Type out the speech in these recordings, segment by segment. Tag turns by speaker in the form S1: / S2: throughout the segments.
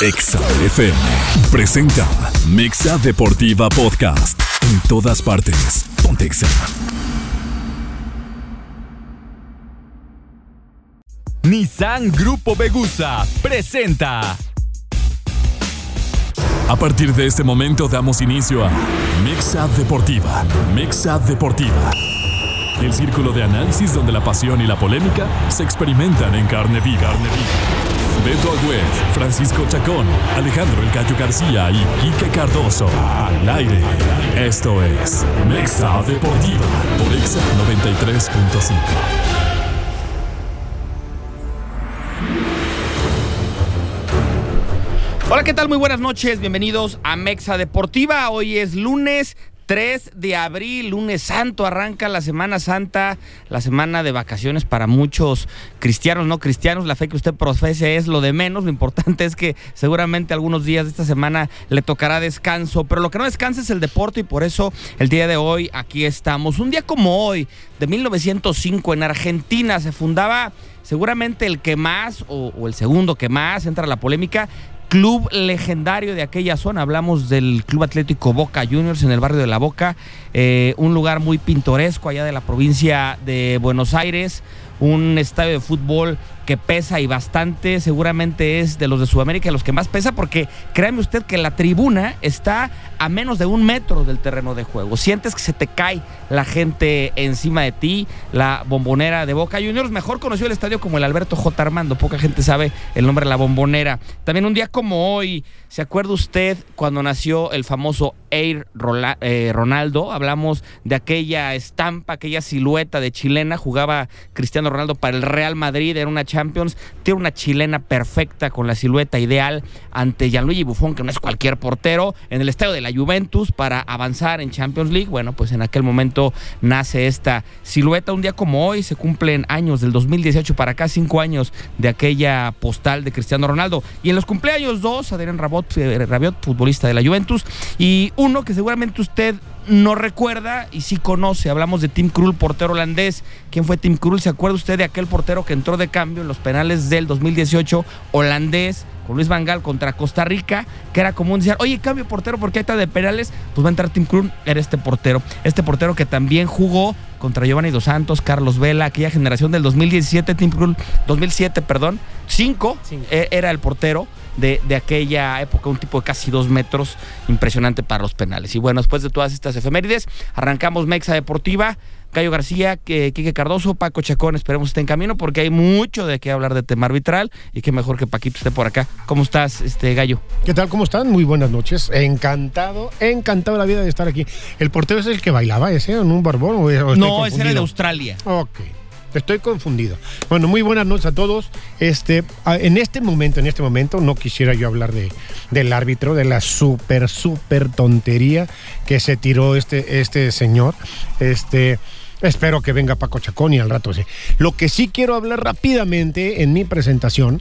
S1: Exa FM presenta Mexa Deportiva Podcast. En todas partes. Pontexa.
S2: Nissan Grupo Begusa presenta.
S1: A partir de este momento damos inicio a Mexa Deportiva. Mexa Deportiva. El círculo de análisis donde la pasión y la polémica se experimentan en carne viva. Carne viva. Beto Agüed, Francisco Chacón, Alejandro El Gallo García y Quique Cardoso. Al aire. Esto es Mexa Deportiva por Exa 93.5.
S3: Hola, ¿qué tal? Muy buenas noches. Bienvenidos a Mexa Deportiva. Hoy es lunes 3 de abril, lunes santo, arranca la Semana Santa, la semana de vacaciones para muchos cristianos, no cristianos. La fe que usted profese es lo de menos. Lo importante es que seguramente algunos días de esta semana le tocará descanso, pero lo que no descansa es el deporte y por eso el día de hoy aquí estamos. Un día como hoy, de 1905, en Argentina se fundaba seguramente el que más o, el segundo que más entra la polémica club legendario de aquella zona. Hablamos del Club Atlético Boca Juniors en el barrio de La Boca, eh, un lugar muy pintoresco allá de la provincia de Buenos Aires, un estadio de fútbol que pesa y bastante, seguramente es de los de Sudamérica los que más pesa, porque créame usted que la tribuna está a menos de un metro del terreno de juego. Sientes que se te cae la gente encima de ti, la bombonera de Boca Juniors, mejor conoció el estadio como el Alberto J. Armando, poca gente sabe el nombre de la bombonera. También un día como hoy, ¿se acuerda usted cuando nació el famoso Air eh, Ronaldo? Hablamos de aquella estampa, aquella silueta de chilena, jugaba Cristiano Ronaldo para el Real Madrid, era una Champions, tiene una chilena perfecta con la silueta ideal ante Gianluigi Buffon, que no es cualquier portero, en el estadio de la Juventus para avanzar en Champions League. Bueno, pues en aquel momento nace esta silueta. Un día como hoy se cumplen años del 2018 para acá, cinco años de aquella postal de Cristiano Ronaldo. Y en los cumpleaños dos, Adrián Rabiot, eh, Rabiot futbolista de la Juventus, y uno que seguramente usted no recuerda y sí conoce. Hablamos de Tim Krul, portero holandés. ¿Quién fue Tim Krul? ¿Se acuerda usted de aquel portero que entró de cambio en los penales del 2018, holandés? con Luis Vangal contra Costa Rica, que era común decir, oye, cambio portero porque hay está de penales, pues va a entrar Tim Krul, era este portero. Este portero que también jugó contra Giovanni Dos Santos, Carlos Vela, aquella generación del 2017, Tim Krul, 2007, perdón, 5, era el portero de, de, aquella época, un tipo de casi dos metros, impresionante para los penales. Y bueno, después de todas estas efemérides, arrancamos Mexa Deportiva. Cayo García, Quique Cardoso, Paco Chacón, esperemos esté en camino porque hay mucho de qué hablar de tema arbitral y qué mejor que Paquito esté por acá. ¿Cómo estás, este Gallo?
S4: ¿Qué tal? ¿Cómo están? Muy buenas noches. Encantado, encantado la vida de estar aquí. ¿El portero es el que bailaba ese en un barbón? O,
S3: no, ese era de Australia.
S4: Ok. Estoy confundido. Bueno, muy buenas noches a todos. Este, en este momento, en este momento, no quisiera yo hablar de, del árbitro, de la súper, súper tontería que se tiró este, este señor. Este, espero que venga Paco Chacón y al rato. Lo que sí quiero hablar rápidamente en mi presentación.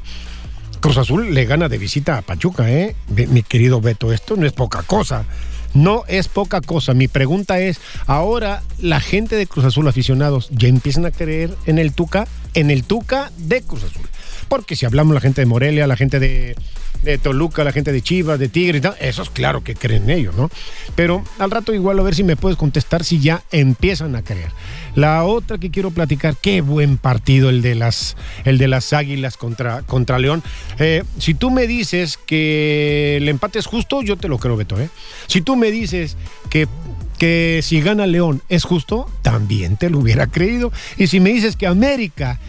S4: Cruz Azul le gana de visita a Pachuca, ¿eh? Mi querido Beto, esto no es poca cosa. No es poca cosa. Mi pregunta es, ahora la gente de Cruz Azul aficionados ya empiezan a creer en el Tuca, en el Tuca de Cruz Azul. Porque si hablamos la gente de Morelia, la gente de, de Toluca, la gente de Chivas, de Tigre, eso es claro que creen en ellos, ¿no? Pero al rato igual a ver si me puedes contestar si ya empiezan a creer. La otra que quiero platicar, qué buen partido el de las, el de las Águilas contra, contra León. Eh, si tú me dices que el empate es justo, yo te lo creo, Beto. ¿eh? Si tú me dices que que si gana León es justo, también te lo hubiera creído. Y si me dices que América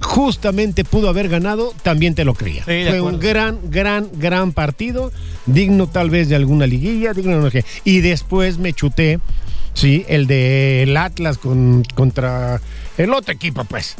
S4: justamente pudo haber ganado, también te lo creía. Fue un gran, gran, gran partido, digno tal vez de alguna liguilla, digno de Y después me chuté, sí, el del Atlas con, contra el otro equipo, pues.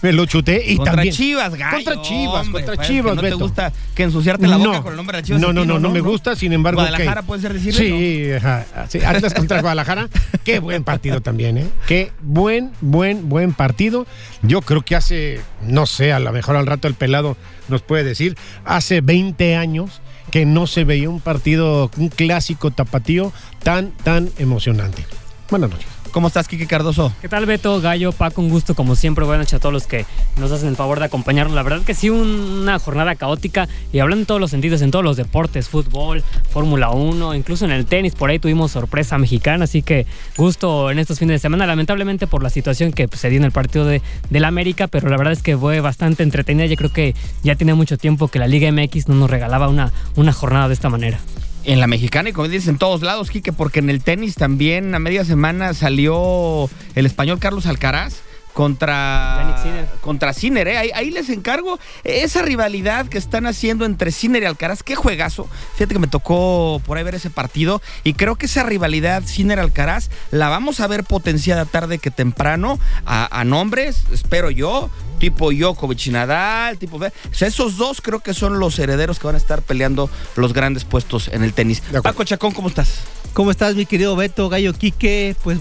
S4: Me lo chuté y
S3: contra
S4: también.
S3: Chivas, gallo,
S4: Contra Chivas,
S3: hombre,
S4: contra
S3: pues,
S4: Chivas,
S3: ¿No
S4: Beto.
S3: te gusta que ensuciarte la boca
S4: No.
S3: con el nombre de Chivas?
S4: No, no,
S3: aquí?
S4: no, no, me gusta, sin embargo.
S3: Guadalajara
S4: ok.
S3: puede ser decirle.
S4: Sí, ajá, sí, Atlas contra Guadalajara. Qué buen partido también, ¿eh? Qué buen, buen, buen partido. Yo creo que hace, no sé, a lo mejor al rato el pelado nos puede decir, hace 20 años que no se veía un partido, un clásico tapatío tan, tan emocionante. Buenas noches.
S3: ¿Cómo estás, Kike Cardoso?
S5: ¿Qué tal, Beto, Gallo, Paco? Un gusto, como siempre. Buenas noches a todos los que nos hacen el favor de acompañarnos. La verdad que sí, una jornada caótica y hablando en todos los sentidos, en todos los deportes, fútbol, Fórmula 1, incluso en el tenis, por ahí tuvimos sorpresa mexicana, así que gusto en estos fines de semana, lamentablemente por la situación que pues, se dio en el partido de, del América, pero la verdad es que fue bastante entretenida. Yo creo que ya tiene mucho tiempo que la Liga MX no nos regalaba una, una jornada de esta manera.
S3: En la mexicana y como dices en todos lados, Quique, porque en el tenis también a media semana salió el español Carlos Alcaraz contra Sinner. contra Sinner, ¿eh? ahí, les encargo esa rivalidad que están haciendo entre Sinner y Alcaraz, qué juegazo. Fíjate que me tocó por ahí ver ese partido y creo que esa rivalidad Sinner Alcaraz la vamos a ver potenciada tarde que temprano a, a nombres, espero yo, tipo Djokovic y Nadal, tipo... O sea, esos dos creo que son los herederos que van a estar peleando los grandes puestos en el tenis. Paco Chacón, ¿cómo estás?
S6: ¿Cómo estás, mi querido Beto, Gallo Quique? Pues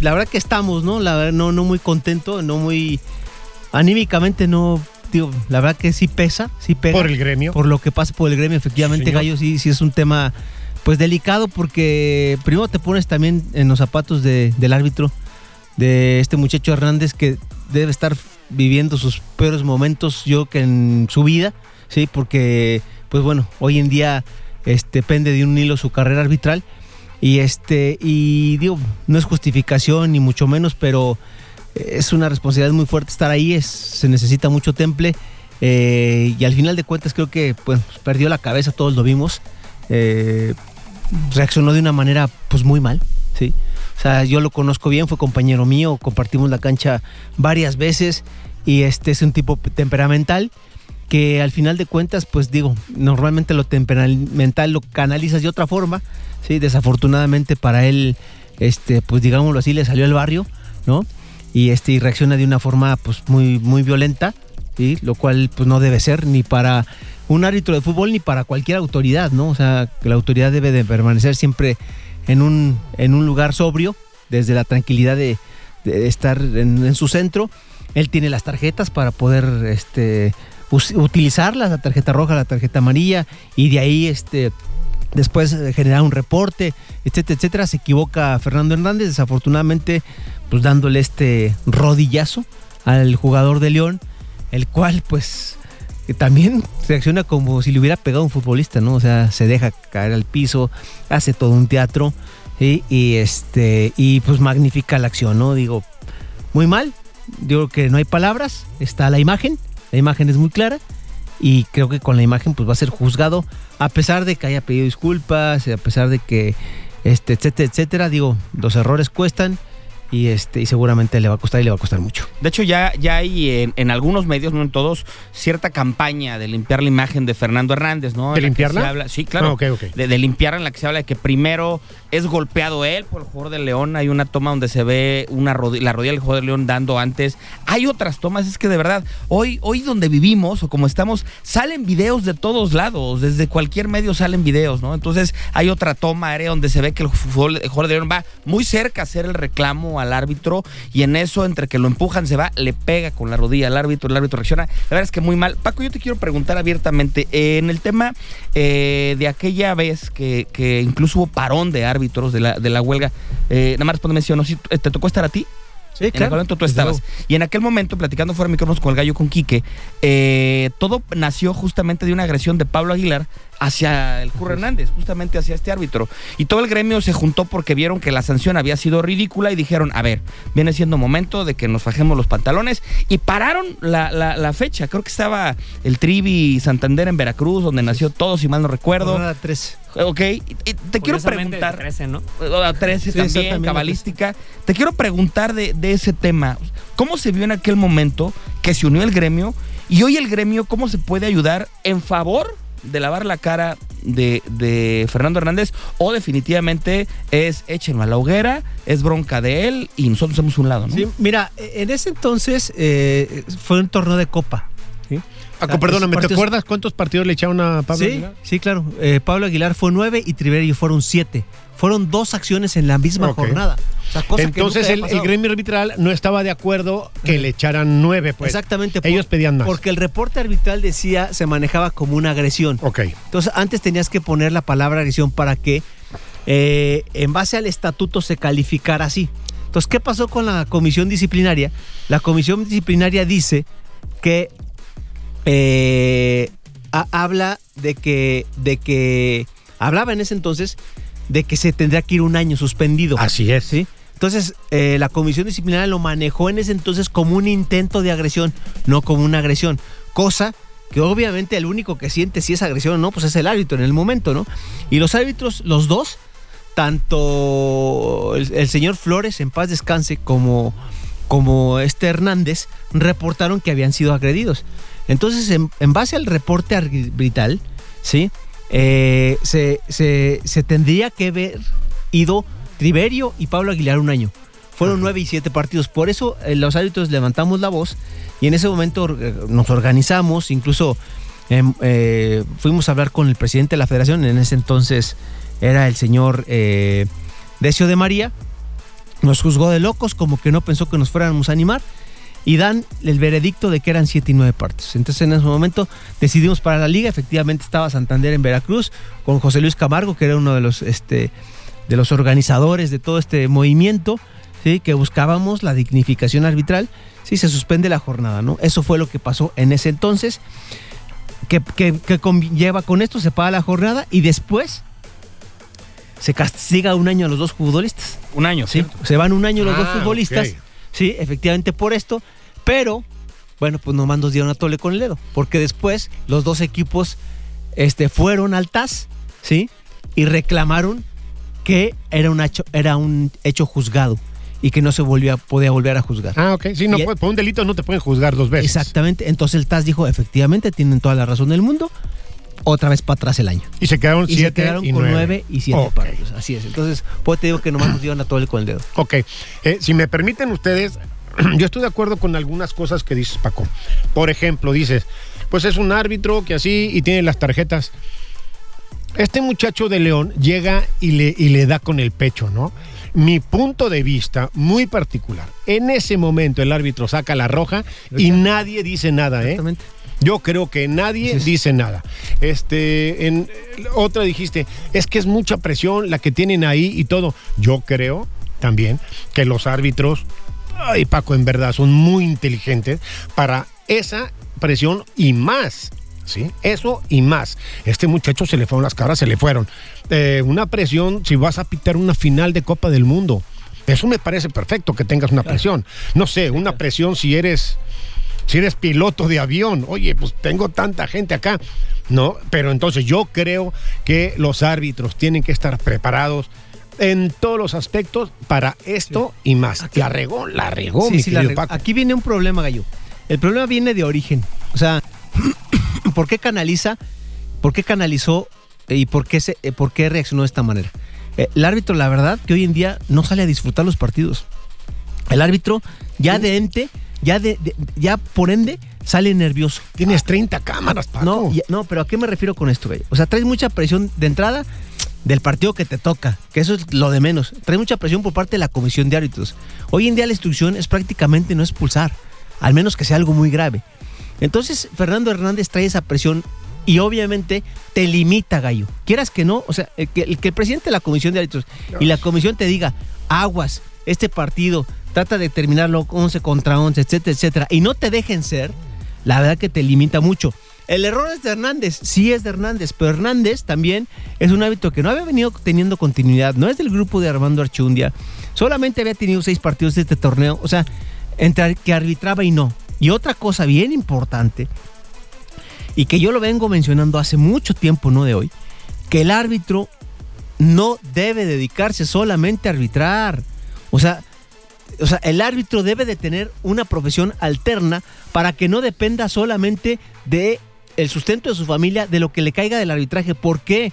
S6: la verdad que estamos, ¿no? La verdad, no, no muy contento, no muy... Anímicamente no... Digo, la verdad que sí pesa, sí pega.
S4: Por el gremio.
S6: Por lo que pasa por el gremio, efectivamente, Gallo, sí, sí es un tema pues delicado porque primero te pones también en los zapatos del árbitro, de este muchacho Hernández que debe estar viviendo sus peores momentos, yo que en su vida, sí, porque pues bueno, hoy en día este pende de un hilo su carrera arbitral y este y digo, no es justificación ni mucho menos, pero es una responsabilidad muy fuerte estar ahí, es, se necesita mucho temple eh, y al final de cuentas creo que pues perdió la cabeza, todos lo vimos, eh, reaccionó de una manera pues muy mal, sí. O sea, yo lo conozco bien, fue compañero mío, compartimos la cancha varias veces y este es un tipo temperamental que al final de cuentas, pues digo, normalmente lo temperamental lo canalizas de otra forma, sí, desafortunadamente para él, este, pues digámoslo así, le salió el barrio, ¿no? Y este y reacciona de una forma, pues muy, muy violenta, ¿sí? Lo cual, pues no debe ser ni para un árbitro de fútbol ni para cualquier autoridad, ¿no? O sea, la autoridad debe de permanecer siempre en un, en un lugar sobrio, desde la tranquilidad de, estar en, su centro. Él tiene las tarjetas para poder este, utilizarlas, la tarjeta roja, la tarjeta amarilla, y de ahí este, después generar un reporte, etcétera, etcétera. Se equivoca Fernando Hernández, desafortunadamente, pues dándole este rodillazo al jugador de León, el cual pues también reacciona como si le hubiera pegado un futbolista, ¿no? O sea, se deja caer al piso, hace todo un teatro y, este y pues magnifica la acción, ¿no? Digo, muy mal. Digo que no hay palabras, está la imagen, la imagen es muy clara y creo que con la imagen pues va a ser juzgado a pesar de que haya pedido disculpas, a pesar de que este etcétera, etcétera, digo, los errores cuestan y este y seguramente le va a costar y le va a costar mucho.
S3: De hecho ya, ya hay en, algunos medios, no en todos, cierta campaña de limpiar la imagen de Fernando Hernández, ¿no?
S4: ¿De limpiarla?
S3: sí, claro.
S4: Ah,
S3: de, de, limpiarla en la que se habla de que primero es golpeado él por el jugador de León, hay una toma donde se ve una la rodilla del jugador de León dando antes. Hay otras tomas, es que de verdad, hoy, hoy donde vivimos o como estamos, salen videos de todos lados, desde cualquier medio salen videos, ¿no? Entonces hay otra toma aérea donde se ve que el jugador de León va muy cerca a hacer el reclamo al árbitro y en eso, entre que lo empujan, se va, le pega con la rodilla al árbitro, el árbitro reacciona. La verdad es que muy mal. Paco, yo te quiero preguntar abiertamente, eh, en el tema eh, de aquella vez que, que, incluso hubo parón de árbitros de la, de la huelga, eh, nada más responde menciono, ¿te tocó estar a ti?
S6: Sí,
S3: claro. En aquel momento tú estabas. Y en aquel momento, platicando fuera de micrófonos con el gallo con Quique, todo nació justamente de una agresión de Pablo Aguilar hacia el Curro Hernández, justamente hacia este árbitro. Y todo el gremio se juntó porque vieron que la sanción había sido ridícula y dijeron, a ver, viene siendo momento de que nos fajemos los pantalones. Y pararon la, fecha. Creo que estaba el Trivi Santander en Veracruz, donde nació todo, si mal no recuerdo.
S6: Nada, 13.
S3: Ok, y te quiero preguntar.
S5: 13, ¿no?
S3: 13 también, cabalística. Te quiero preguntar de, de ese tema. ¿Cómo se vio en aquel momento que se unió el gremio? Y hoy el gremio, ¿cómo se puede ayudar en favor de lavar la cara de, Fernando Hernández o definitivamente es échenlo a la hoguera, es bronca de él y nosotros hacemos un lado, ¿no?
S6: Mira, en ese entonces eh, fue un torneo de copa.
S4: Ah, perdóname, ¿te acuerdas cuántos partidos le echaron a Pablo
S6: sí,
S4: Aguilar?
S6: Sí, claro. Eh, Pablo Aguilar fue nueve y Triverio fueron siete. Fueron dos acciones en la misma jornada.
S4: Entonces el, gremio arbitral no estaba de acuerdo que le echaran nueve, pues.
S6: Exactamente.
S4: Ellos pedían más.
S6: Porque el reporte arbitral decía, se manejaba como una agresión.
S4: Ok.
S6: Entonces antes tenías que poner la palabra agresión para que eh, en base al estatuto se calificara así. Entonces, ¿qué pasó con la comisión disciplinaria? La comisión disciplinaria dice que eh, ha- habla de que, de que, hablaba en ese entonces de que se tendría que ir un año suspendido.
S4: Así es.
S6: ¿sí? Entonces, eh, la comisión disciplinaria lo manejó en ese entonces como un intento de agresión, no como una agresión. Cosa que obviamente el único que siente si es agresión o no, pues es el árbitro en el momento, ¿no? Y los árbitros, los dos, tanto el, el señor Flores, en paz descanse, como, como este Hernández, reportaron que habían sido agredidos. Entonces, en, en base al reporte arbitral, ¿sí? Eh, se, se- se tendría que haber ido Triverio y Pablo Aguilar un año. Fueron nueve y siete partidos. Por eso eh, los árbitros levantamos la voz y en ese momento eh, nos organizamos, incluso em, eh, fuimos a hablar con el presidente de la federación, en ese entonces era el señor Decio de María, nos juzgó de locos, como que no pensó que nos fuéramos a animar y dan el veredicto de que eran siete y nueve partidos. Entonces en ese momento decidimos para la liga, efectivamente estaba Santander en Veracruz con José Luis Camargo, que era uno de los, este, de los organizadores de todo este movimiento, ¿sí? que buscábamos la dignificación arbitral, sí, se suspende la jornada, ¿no? Eso fue lo que pasó en ese entonces, que, que, que conlleva con esto, se paga la jornada y después se castiga un año a los dos futbolistas.
S3: Un año,
S6: Sí,
S3: ¿cierto?
S6: se van un año los
S4: Ah,
S6: dos futbolistas.
S4: ok.
S6: Sí, efectivamente por esto. Pero, bueno, pues nomás nos dieron a tole con el dedo. Porque después los dos equipos este, fueron al TAS, ¿sí? Y reclamaron que era un hecho, era un hecho juzgado y que no se volvía, podía volver a juzgar.
S4: Ah, ok. Sí, no, por un delito no te pueden juzgar dos veces.
S6: Exactamente. Entonces el TAS dijo, efectivamente, tienen toda la razón del mundo. Otra vez para atrás el año.
S4: Y se quedaron
S6: Y se
S4: siete
S6: quedaron
S4: y
S6: con
S4: nueve.
S6: nueve y siete
S4: Ok.
S6: partidos. Así es. Entonces, pues te digo que nomás nos dieron a tole con el dedo.
S4: Ok, eh, si me permiten ustedes, yo estoy de acuerdo con algunas cosas que dices, Paco. Por ejemplo, dices, pues es un árbitro que así y tiene las tarjetas. Este muchacho de León llega y le, y le da con el pecho, ¿no? Mi punto de vista, muy particular. En ese momento el árbitro saca la roja y nadie dice nada, ¿eh?
S6: Exactamente.
S4: Yo creo que nadie dice nada. Este, en otra dijiste, es que es mucha presión la que tienen ahí y todo. Yo creo también que los árbitros, ay Paco, en verdad son muy inteligentes para esa presión y más. ¿Sí? Eso y más. Este muchacho se le fueron las cabras, se le fueron. Eh, una presión si vas a pitar una final de Copa del Mundo. Eso me parece perfecto que tengas una presión. No sé, una presión si eres si eres piloto de avión, oye, pues tengo tanta gente acá, ¿no? Pero entonces yo creo que los árbitros tienen que estar preparados en todos los aspectos para esto y más. La regó, la regó,
S6: Sí,
S4: mi
S6: sí,
S4: querido Paco.
S6: Aquí viene un problema, Gallo. El problema viene de origen. O sea, ¿por qué canaliza? ¿Por qué canalizó y por qué, se, eh, por qué reaccionó de esta manera? Eh, el árbitro, la verdad, que hoy en día no sale a disfrutar los partidos. El árbitro, ya de ente, ya, de, de- ya por ende, sale nervioso.
S4: Tienes 30 cámaras, Paco.
S6: No, ya- no, pero ¿a qué me refiero con esto, Gallo? O sea, traes mucha presión de entrada del partido que te toca, que eso es lo de menos. Trae mucha presión por parte de la comisión de árbitros. Hoy en día la instrucción es prácticamente no expulsar, al menos que sea algo muy grave. Entonces, Fernando Hernández trae esa presión y obviamente te limita, Gallo. Quieras que no, o sea, que el presidente de la comisión de árbitros y la comisión te diga, aguas, este partido trata de terminarlo 11 contra 11, etcétera, etcétera, y no te dejen ser, la verdad que te limita mucho. El error es de Hernández, sí es de Hernández, pero Hernández también es un hábito que no había venido teniendo continuidad, no es del grupo de Armando Archundia, solamente había tenido seis partidos de este torneo, o sea, entre que arbitraba y no. Y otra cosa bien importante, y que yo lo vengo mencionando hace mucho tiempo, no de hoy, que el árbitro no debe dedicarse solamente a arbitrar. O sea, o sea, el árbitro debe de tener una profesión alterna para que no dependa solamente de el sustento de su familia, de lo que le caiga del arbitraje. ¿Por qué?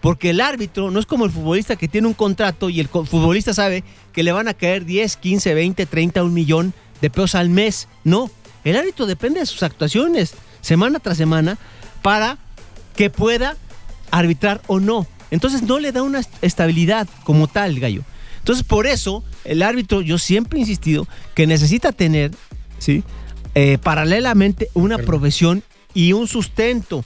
S6: Porque el árbitro no es como el futbolista que tiene un contrato y el futbolista sabe que le van a caer 10, 15, 20, 30, un millón de pesos al mes. No, el árbitro depende de sus actuaciones semana tras semana para que pueda arbitrar o no. Entonces no le da una est- estabilidad como tal, gallo. Entonces por eso el árbitro, yo siempre he insistido que necesita tener, ¿sí? Eh, paralelamente una profesión y un sustento.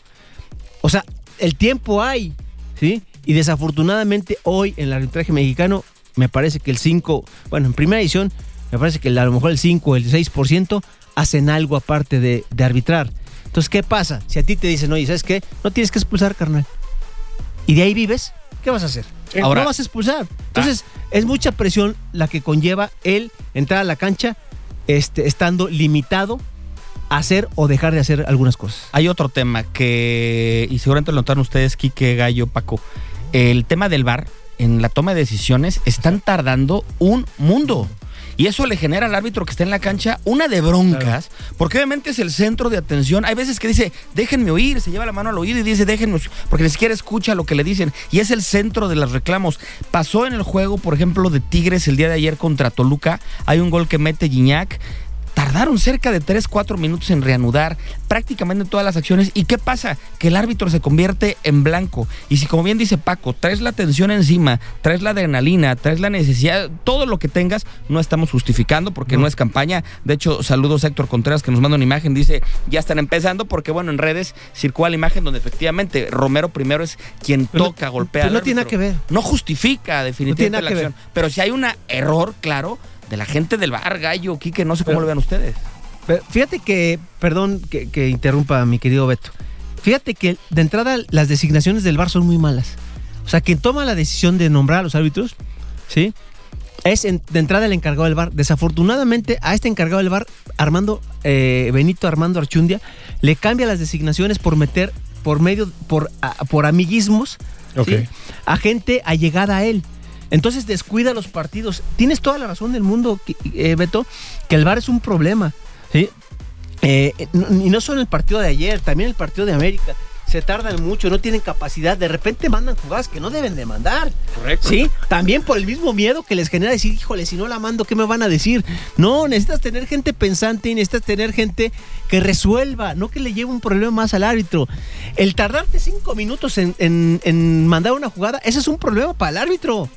S6: O sea, el tiempo hay, ¿sí? Y desafortunadamente hoy en el arbitraje mexicano, me parece que el 5, bueno, en primera edición, me parece que a lo mejor el 5 o el 6% hacen algo aparte de, de arbitrar. Entonces, ¿qué pasa? Si a ti te dicen, oye, ¿sabes qué? No tienes que expulsar, carnal. Y de ahí vives, ¿qué vas a hacer?
S3: Ahora-
S6: no vas a expulsar. Entonces, es mucha presión la que conlleva el entrar a la cancha este, estando limitado hacer o dejar de hacer algunas cosas.
S3: Hay otro tema que, y seguramente lo notaron ustedes, Quique, Gallo, Paco, el tema del VAR en la toma de decisiones están tardando un mundo. Y eso le genera al árbitro que está en la cancha una de broncas, porque obviamente es el centro de atención. Hay veces que dice, déjenme oír, se lleva la mano al oído y dice, déjenme, oír", porque ni siquiera escucha lo que le dicen. Y es el centro de los reclamos. Pasó en el juego, por ejemplo, de Tigres el día de ayer contra Toluca. Hay un gol que mete Gignac. Tardaron cerca de 3, 4 minutos en reanudar prácticamente todas las acciones. ¿Y qué pasa? Que el árbitro se convierte en blanco. Y si, como bien dice Paco, traes la tensión encima, traes la adrenalina, traes la necesidad, todo lo que tengas, no estamos justificando porque no, es campaña. De hecho, saludos a Héctor Contreras que nos manda una imagen. Dice, ya están empezando porque, bueno, en redes circula la imagen donde efectivamente Romero primero es quien
S6: Pero
S3: toca, golpea.
S6: pero
S3: al
S6: no tiene nada que ver.
S3: No justifica definitivamente la acción. Pero si hay un error, claro, de la gente del bar, Gallo, Quique, no sé cómo
S6: Pero-
S3: lo vean ustedes.
S6: Pero fíjate que, perdón que, que interrumpa mi querido Beto. Fíjate que de entrada las designaciones del VAR son muy malas. O sea, quien toma la decisión de nombrar a los árbitros, ¿sí? Es en- de entrada el encargado del VAR. Desafortunadamente, a este encargado del VAR, Armando, eh, Benito Armando Archundia, le cambia las designaciones por meter, por medio, por, a- por amiguismos, ¿sí?
S4: Ok.
S6: a gente allegada a él. Entonces descuida los partidos. Tienes toda la razón del mundo, eh, Beto, que el VAR es un problema. ¿sí? Eh, y no solo el partido de ayer, también el partido de América. Se tardan mucho, no tienen capacidad. De repente mandan jugadas que no deben de mandar.
S3: Correcto.
S6: Sí, también por el mismo miedo que les genera decir, híjole, si no la mando, ¿qué me van a decir? No, necesitas tener gente pensante y necesitas tener gente que resuelva, no que le lleve un problema más al árbitro. El tardarte cinco minutos en, en- en mandar una jugada, ese es un problema para el árbitro.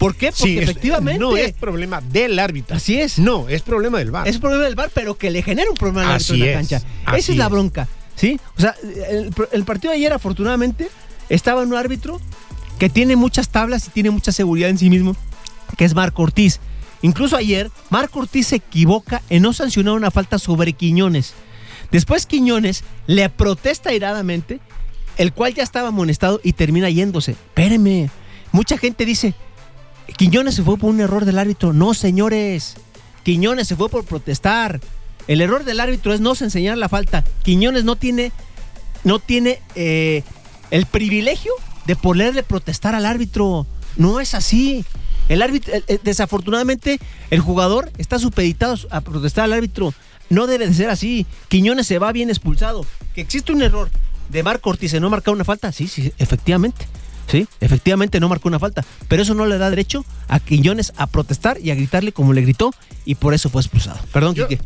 S6: ¿Por qué? Porque
S4: Sí, es-
S6: efectivamente.
S4: No es problema del árbitro.
S6: Así es.
S4: No, es problema del VAR.
S6: Es problema del bar, pero que le genera un problema al árbitro en la cancha. Esa es la bronca, ¿sí? O sea, el, el partido de ayer, afortunadamente, estaba un árbitro que tiene muchas tablas y tiene mucha seguridad en sí mismo, que es Marco Ortiz. Incluso ayer, Marco Ortiz se equivoca en no sancionar una falta sobre Quiñones. Después Quiñones le protesta airadamente, el cual ya estaba amonestado y termina yéndose. Espérenme, mucha gente dice, Quiñones se fue por un error del árbitro. No, señores. Quiñones se fue por protestar. El error del árbitro es no enseñar la falta. Quiñones no tiene, no tiene eh, el privilegio de poderle protestar al árbitro. No es así. El árbitro, eh, eh, desafortunadamente, el jugador está supeditado a protestar al árbitro. No debe de ser así. Quiñones se va bien expulsado. Que existe un error de Marco Ortiz en no marcar una falta. Sí, sí, efectivamente. Sí, efectivamente no marcó una falta, pero eso no le da derecho a Quiñones a protestar y a gritarle como le gritó y por eso fue expulsado. Perdón,
S4: Yo-
S6: Quique.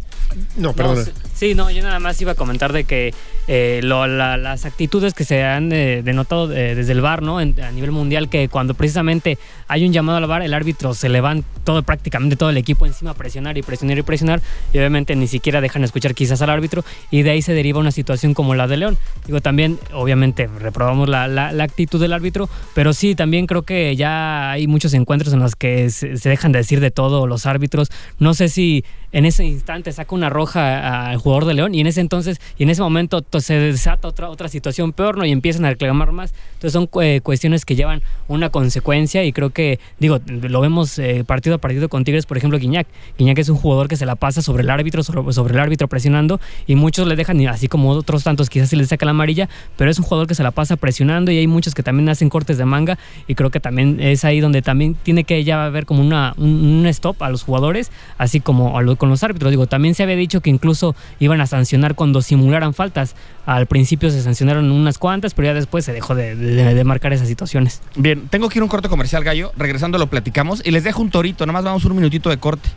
S4: No,
S5: No,
S4: perdón.
S5: sí, sí, no, yo nada más iba a comentar de que eh, las actitudes que se han eh, denotado eh, desde el VAR, ¿no? A nivel mundial, que cuando precisamente hay un llamado al VAR, el árbitro se le van todo, prácticamente todo el equipo encima a presionar y presionar y presionar, y obviamente ni siquiera dejan escuchar quizás al árbitro, y de ahí se deriva una situación como la de León. Digo, también, obviamente, reprobamos la, la- la actitud del árbitro, pero sí, también creo que ya hay muchos encuentros en los que se, se dejan de decir de todo los árbitros. No sé si en ese instante saca una roja al jugador de León y en ese entonces y en ese momento to- se desata otra otra situación peor no y empiezan a reclamar más. Entonces son eh, cuestiones que llevan una consecuencia y creo que digo lo vemos eh, partido a partido con Tigres por ejemplo Guiñac. Guiñac es un jugador que se la pasa sobre el árbitro sobre, el árbitro presionando y muchos le dejan así como otros tantos quizás se les saca la amarilla pero es un jugador que se la pasa presionando y hay muchos que también hacen cortes de manga y creo que también es ahí donde también tiene que ya haber como una, un, un stop a los jugadores, así como a lo- con los árbitros. Digo, también se había dicho que incluso iban a sancionar cuando simularan faltas. Al principio se sancionaron unas cuantas, pero ya después se dejó de, de- de marcar esas situaciones.
S3: Bien, tengo que ir a un corte comercial, Gallo. Regresando lo platicamos y les dejo un torito. Nada más vamos un minutito de corte.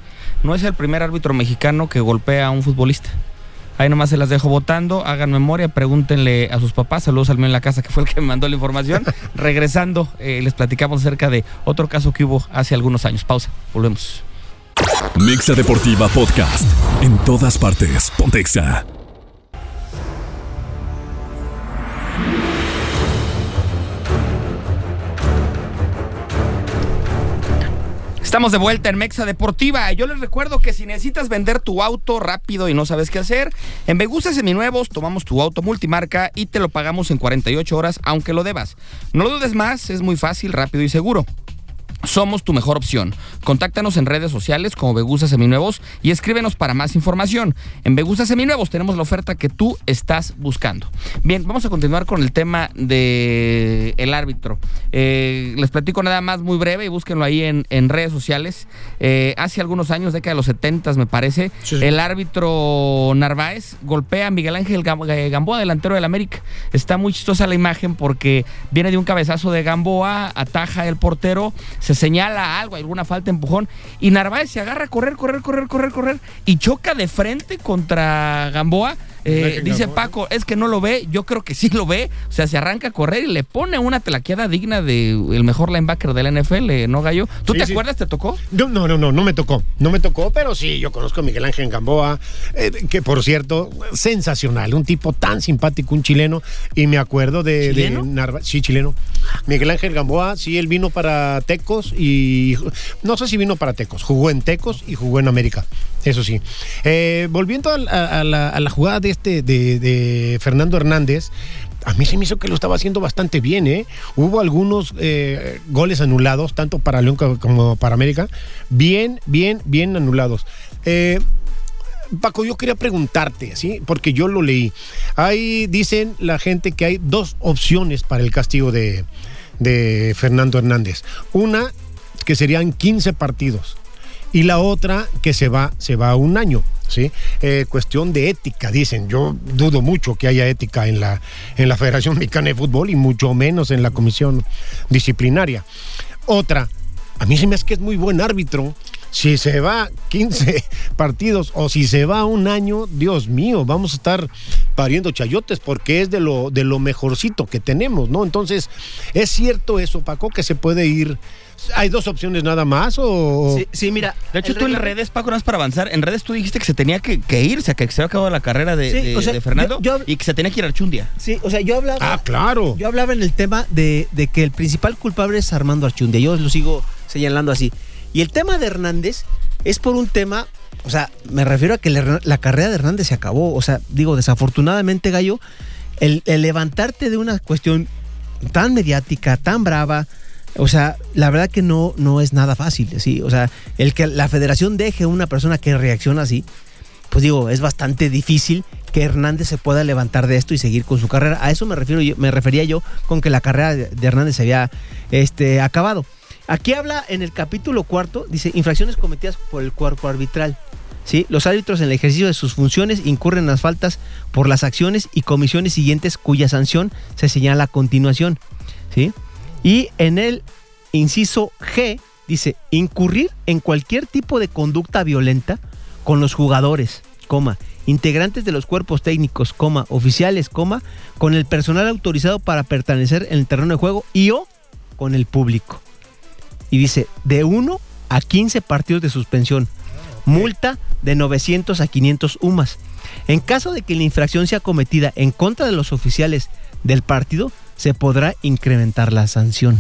S3: No es el primer árbitro mexicano que golpea a un futbolista. Ahí nomás se las dejo votando. Hagan memoria, pregúntenle a sus papás. Saludos al mío en la casa, que fue el que me mandó la información. Regresando, eh, les platicamos acerca de otro caso que hubo hace algunos años. Pausa, volvemos.
S1: Mixa Deportiva Podcast. En todas partes, Pontexa.
S3: Estamos de vuelta en Mexa Deportiva. Yo les recuerdo que si necesitas vender tu auto rápido y no sabes qué hacer, en Begusa Seminuevos tomamos tu auto multimarca y te lo pagamos en 48 horas, aunque lo debas. No lo dudes más, es muy fácil, rápido y seguro. Somos tu mejor opción. Contáctanos en redes sociales como Begusa Seminuevos y escríbenos para más información. En Begusa Seminuevos tenemos la oferta que tú estás buscando. Bien, vamos a continuar con el tema del el árbitro. Eh, les platico nada más muy breve y búsquenlo ahí en, en redes sociales. Eh, hace algunos años, década de los 70 me parece,
S4: Sí, sí.
S3: el árbitro Narváez golpea a Miguel Ángel eh, Gamboa, delantero del América. Está muy chistosa la imagen porque viene de un cabezazo de Gamboa, ataja el portero, se señala algo, alguna falta, empujón, y Narváez se agarra a correr, correr, correr, correr, correr, y choca de frente contra Gamboa. Eh, dice
S4: Gamboa,
S3: Paco, es que no lo ve, yo creo que sí lo ve, o sea, se arranca a correr y le pone una telaqueada digna del mejor linebacker del NFL, eh, ¿no, Gallo? ¿Tú
S4: Sí,
S3: te
S4: sí.
S3: acuerdas? ¿Te tocó?
S4: No, no, no, no, no me tocó. No me tocó, pero sí, yo conozco a Miguel Ángel Gamboa, eh, que por cierto, sensacional, un tipo tan simpático, un chileno. Y me acuerdo de, de. Narva- sí, chileno. Miguel Ángel Gamboa, sí, él vino para Tecos y no sé si vino para Tecos, jugó en Tecos y jugó en América. Eso sí. Eh, volviendo a, la, jugada de este de, Fernando Hernández, a mí se me hizo que lo estaba haciendo bastante bien, ¿eh? Hubo algunos eh, goles anulados, tanto para León co- como para América. Bien, bien, bien anulados. Eh, Paco, yo quería preguntarte, ¿sí? Porque yo lo leí. Ahí dicen la gente que hay dos opciones para el castigo de, Fernando Hernández. Una, que serían 15 partidos. Y la otra, que se va, se va a un año. ¿sí? Eh, cuestión de ética, dicen. Yo dudo mucho que haya ética en la, en la Federación Mexicana de Fútbol y mucho menos en la comisión disciplinaria. Otra, a mí se me hace que es muy buen árbitro. Si se va 15 partidos o si se va un año, Dios mío, vamos a estar pariendo chayotes porque es de lo, de lo mejorcito que tenemos, ¿no? Entonces, ¿es cierto eso, Paco, que se puede ir? ¿Hay dos opciones nada más o...?
S6: Sí, sí, mira.
S3: De hecho, tú en redes, Paco, nada más para avanzar, en redes tú dijiste que se tenía que, que ir, o sea, que se había acabado la carrera de,
S6: Sí,
S3: de-
S6: o sea,
S3: de Fernando
S6: yo- yo-
S3: y que se tenía que ir a Archundia.
S6: Sí, o sea, yo hablaba.
S4: Ah, claro.
S6: Yo hablaba en el tema de, de que el principal culpable es Armando Archundia. Yo lo sigo señalando así. Y el tema de Hernández es por un tema. O sea, me refiero a que la, carrera de Hernández se acabó. O sea, digo, desafortunadamente, Gallo, el, levantarte de una cuestión tan mediática, tan brava. O sea, la verdad que no, no es nada fácil, ¿sí? O sea, el que la federación deje a una persona que reacciona así, pues digo, es bastante difícil que Hernández se pueda levantar de esto y seguir con su carrera. A eso me refiero me refería yo con que la carrera de Hernández se había este, acabado. Aquí habla en el capítulo cuarto, dice, infracciones cometidas por el cuerpo arbitral. ¿Sí? Los árbitros en el ejercicio de sus funciones incurren en las faltas por las acciones y comisiones siguientes cuya sanción se señala a continuación. ¿Sí? Y en el inciso G dice, incurrir en cualquier tipo de conducta violenta con los jugadores, coma, integrantes de los cuerpos técnicos, coma, oficiales, coma, con el personal autorizado para pertenecer en el terreno de juego y o con el público. Y dice, de 1 a 15 partidos de suspensión, multa de 900 a 500 UMAS. En caso de que la infracción sea cometida en contra de los oficiales del partido, se podrá incrementar la sanción.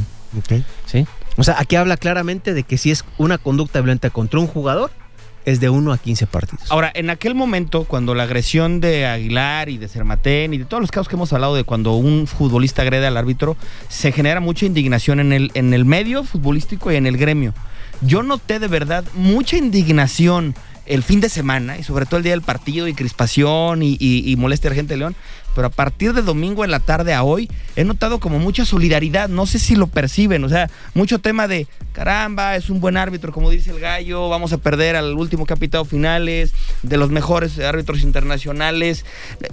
S6: ¿Sí? O sea, aquí habla claramente de que si es una conducta violenta contra un jugador, es de 1 a 15 partidos.
S3: Ahora, en aquel momento, cuando la agresión de Aguilar y de Sermatén y de todos los casos que hemos hablado de cuando un futbolista agrede al árbitro, se genera mucha indignación en el, en el medio futbolístico y en el gremio. Yo noté de verdad mucha indignación el fin de semana y sobre todo el día del partido y crispación y, y, y molestia a la gente de León. Pero a partir de domingo en la tarde a hoy he notado como mucha solidaridad. No sé si lo perciben. O sea, mucho tema de caramba, es un buen árbitro, como dice el gallo. Vamos a perder al último capitado finales, de los mejores árbitros internacionales.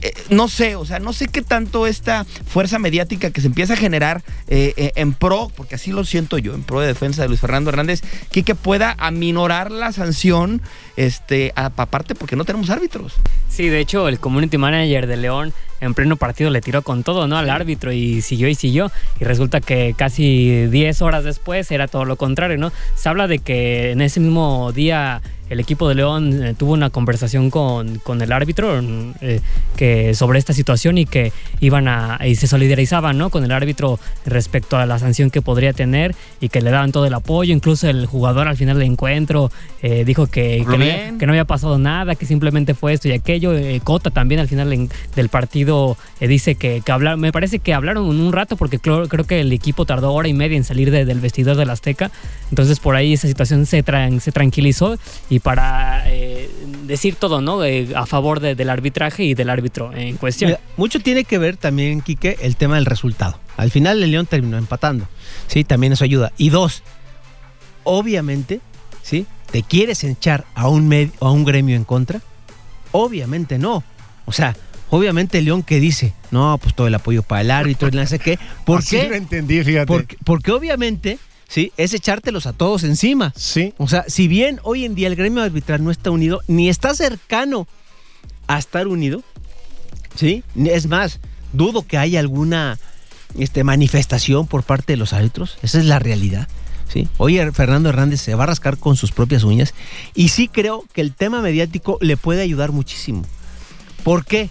S3: Eh, no sé, o sea, no sé qué tanto esta fuerza mediática que se empieza a generar eh, eh, en pro, porque así lo siento yo, en pro de defensa de Luis Fernando Hernández, que, que pueda aminorar la sanción, este, aparte porque no tenemos árbitros.
S5: Sí, de hecho, el community manager de León en pleno partido le tiró con todo, ¿no? Al árbitro y siguió y siguió. Y resulta que casi 10 horas después era todo lo contrario, ¿no? Se habla de que en ese mismo día el equipo de León eh, tuvo una conversación con, con el árbitro eh, que sobre esta situación y que iban a y se solidarizaban ¿no? con el árbitro respecto a la sanción que podría tener y que le daban todo el apoyo. Incluso el jugador al final del encuentro eh, dijo que, que, no, que, no, había pasado nada, que simplemente fue esto y aquello. Cota también al final del partido dice que, que hablar, me parece que hablaron un rato porque creo, creo, que el equipo tardó hora y media en salir de, del vestidor del Azteca. Entonces por ahí esa situación se, tra se tranquilizó y para eh, decir todo, ¿no? a favor de, del arbitraje y del árbitro en cuestión.
S6: Mira, mucho tiene que ver también, Quique, el tema del resultado. Al final el León terminó empatando. Sí, también eso ayuda. Y dos, obviamente, ¿sí? ¿Te quieres echar a un, medio, a un gremio en contra? Obviamente no. O sea, obviamente León que dice, no, pues todo el apoyo para el árbitro, no sé qué. ¿Por
S4: Así
S6: qué?
S4: lo entendí, fíjate.
S6: Porque, porque obviamente ¿sí? Es echártelos a todos encima.
S4: Sí.
S6: O sea, si bien hoy en día el gremio arbitral no está unido, ni está cercano a estar unido, ¿sí? Es más, dudo que haya alguna este, manifestación por parte de los árbitros. Esa es la realidad. ¿sí? Hoy Fernando Hernández se va a rascar con sus propias uñas y sí creo que el tema mediático le puede ayudar muchísimo. ¿Por qué?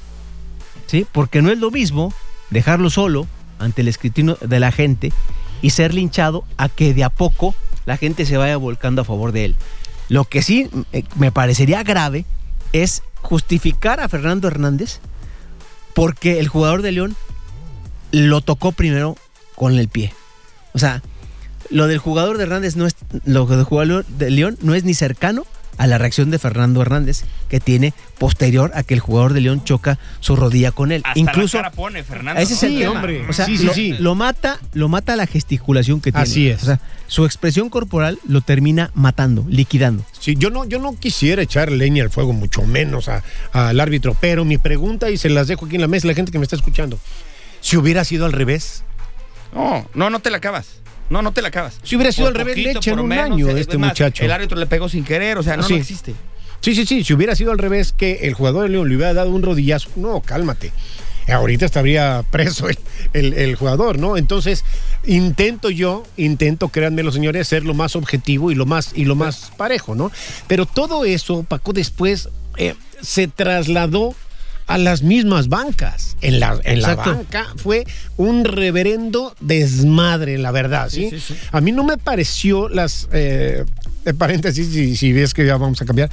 S6: ¿Sí? Porque no es lo mismo dejarlo solo ante el escrutinio de la gente y ser linchado a que de a poco la gente se vaya volcando a favor de él. Lo que sí eh, me parecería grave es justificar a Fernando Hernández porque el jugador de León lo tocó primero con el pie. O sea, lo del jugador de Hernández no es lo del jugador de León no es ni cercano a la reacción de Fernando Hernández que tiene posterior a que el jugador de León choca su rodilla con él.
S3: Hasta
S6: Incluso
S3: la cara pone Fernando.
S6: ese es
S4: Sí,
S6: el tema.
S4: hombre.
S6: O sea,
S4: Sí, sí,
S6: lo,
S4: sí.
S6: lo mata, lo mata la gesticulación que tiene.
S4: Así es.
S6: O sea, su expresión corporal lo termina matando, liquidando.
S4: Sí, yo no, yo no quisiera echar leña al fuego, mucho menos a- al árbitro, pero mi pregunta, y se las dejo aquí en la mesa, la gente que me está escuchando, si hubiera sido al revés,
S3: No, no, no te la acabas. No, no te la acabas.
S4: si hubiera sido
S3: Por
S4: al revés, le echan un
S3: menos,
S4: año a
S3: es
S4: este
S3: más,
S4: muchacho.
S3: El árbitro le pegó sin querer, o sea, no,
S4: Sí.
S3: no existe.
S4: Sí, sí, sí, si hubiera sido al revés que el jugador de León le hubiera dado un rodillazo, no, cálmate. Ahorita estaría preso el, el- el jugador, ¿no? Entonces, intento yo, intento, créanme los señores, ser lo más objetivo y lo más, y lo más parejo, ¿no? Pero todo eso, Paco, después eh, se trasladó a las mismas bancas. En la, en la banca fue un reverendo desmadre, la verdad, ¿sí?
S3: Sí, sí.
S4: A mí no me pareció las, eh, de paréntesis, si, si ves que ya vamos a cambiar,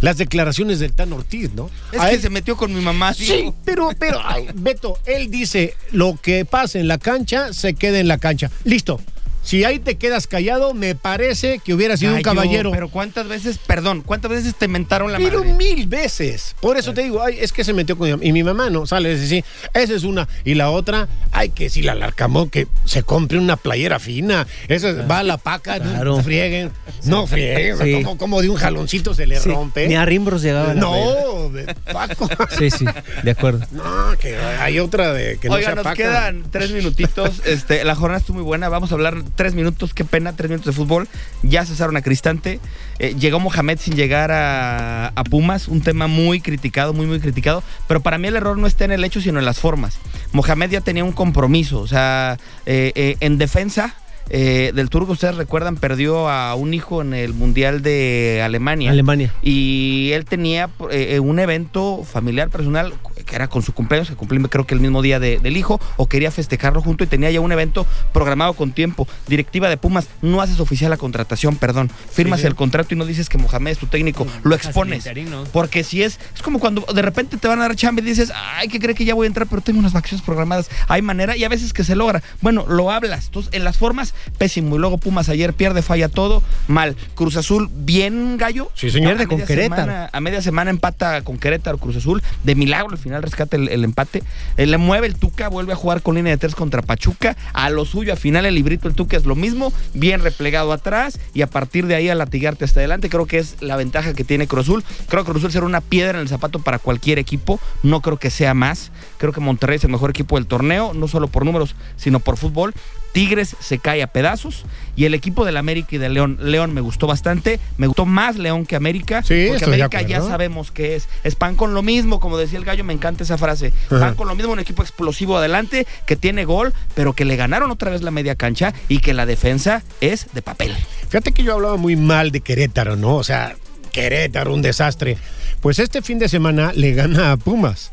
S4: las declaraciones del Tan Ortiz, ¿no?
S3: Es
S4: A
S3: que
S4: él-
S3: se metió con mi mamá.
S4: Sí,
S3: digo.
S4: pero, pero, ay, Beto, él dice, lo que pasa en la cancha, se queda en la cancha. Listo. Si ahí te quedas callado, me parece que hubiera sido un caballero.
S3: Pero cuántas veces, perdón, cuántas veces te mentaron la
S4: Pero
S3: madre.
S4: mil veces. Por eso te digo, ay, es que se metió con mi mamá. Y mi mamá no sale a decir, esa es una. Y la otra, ay, que si la larcamón, que se compre una playera fina. Esa es- va a la paca, no frieguen. No frieguen.
S6: Sí.
S4: como, como de un jaloncito se le
S6: Sí,
S4: rompe.
S6: Ni a Rimbros llegaba la
S4: no, de- Paco.
S6: Sí, sí, de acuerdo.
S4: No, que hay otra de que no
S3: Oiga,
S4: sea
S3: nos
S4: paca.
S3: quedan tres minutitos. Este, la jornada estuvo muy buena. Vamos a hablar tres minutos. Qué pena, tres minutos de fútbol. Ya cesaron a Cristante. Eh, llegó Mohamed sin llegar a, a Pumas. Un tema muy criticado, muy, muy criticado. Pero para mí el error no está en el hecho, sino en las formas. Mohamed ya tenía un compromiso. O sea, eh, eh, en defensa. eh, del turco, ustedes recuerdan, perdió a un hijo en el Mundial de Alemania.
S6: Alemania.
S3: Y él tenía eh, un evento familiar personal que era con su cumpleaños, que cumplía creo que el mismo día de- del hijo, o quería festejarlo junto y tenía ya un evento programado con tiempo. Directiva de Pumas, no haces oficial la contratación, perdón. Firmas
S4: Sí.
S3: el contrato y no dices que Mohamed es tu técnico, lo expones. Porque si es, es como cuando de repente te van a dar chamba y dices, ay, que cree que ya voy a entrar, pero tengo unas vacaciones programadas. Hay manera y a veces que se logra. Bueno, lo hablas. Entonces, en las formas, pésimo. Y luego Pumas ayer pierde, falla todo, mal. Cruz Azul, bien gallo.
S4: Sí, señor.
S6: Pierde con Querétaro.
S3: semana- a media semana empata con Querétaro Cruz Azul. De milagro al final rescata el, empate. Eh, le mueve el Tuca, vuelve a jugar con línea de tres contra Pachuca. A lo suyo, al final el librito el Tuca es lo mismo. Bien replegado atrás y a partir de ahí a latigarte hasta adelante. Creo que es la ventaja que tiene Cruz Azul. Creo que Cruz Azul será una piedra en el zapato para cualquier equipo. No creo que sea más. Creo que Monterrey es el mejor equipo del torneo, no solo por números, sino por fútbol. Tigres se cae a pedazos y el equipo del América y de León, León me gustó bastante, me gustó más León que América,
S4: Sí,
S3: porque América ya sabemos que es, es pan con lo mismo, como decía el gallo, me encanta esa frase,
S4: Ajá.
S3: pan con lo mismo, un equipo explosivo adelante, que tiene gol, pero que le ganaron otra vez la media cancha y que la defensa es de papel.
S4: Fíjate que yo hablaba muy mal de Querétaro, ¿no? O sea, Querétaro, un desastre. Pues este fin de semana le gana a Pumas.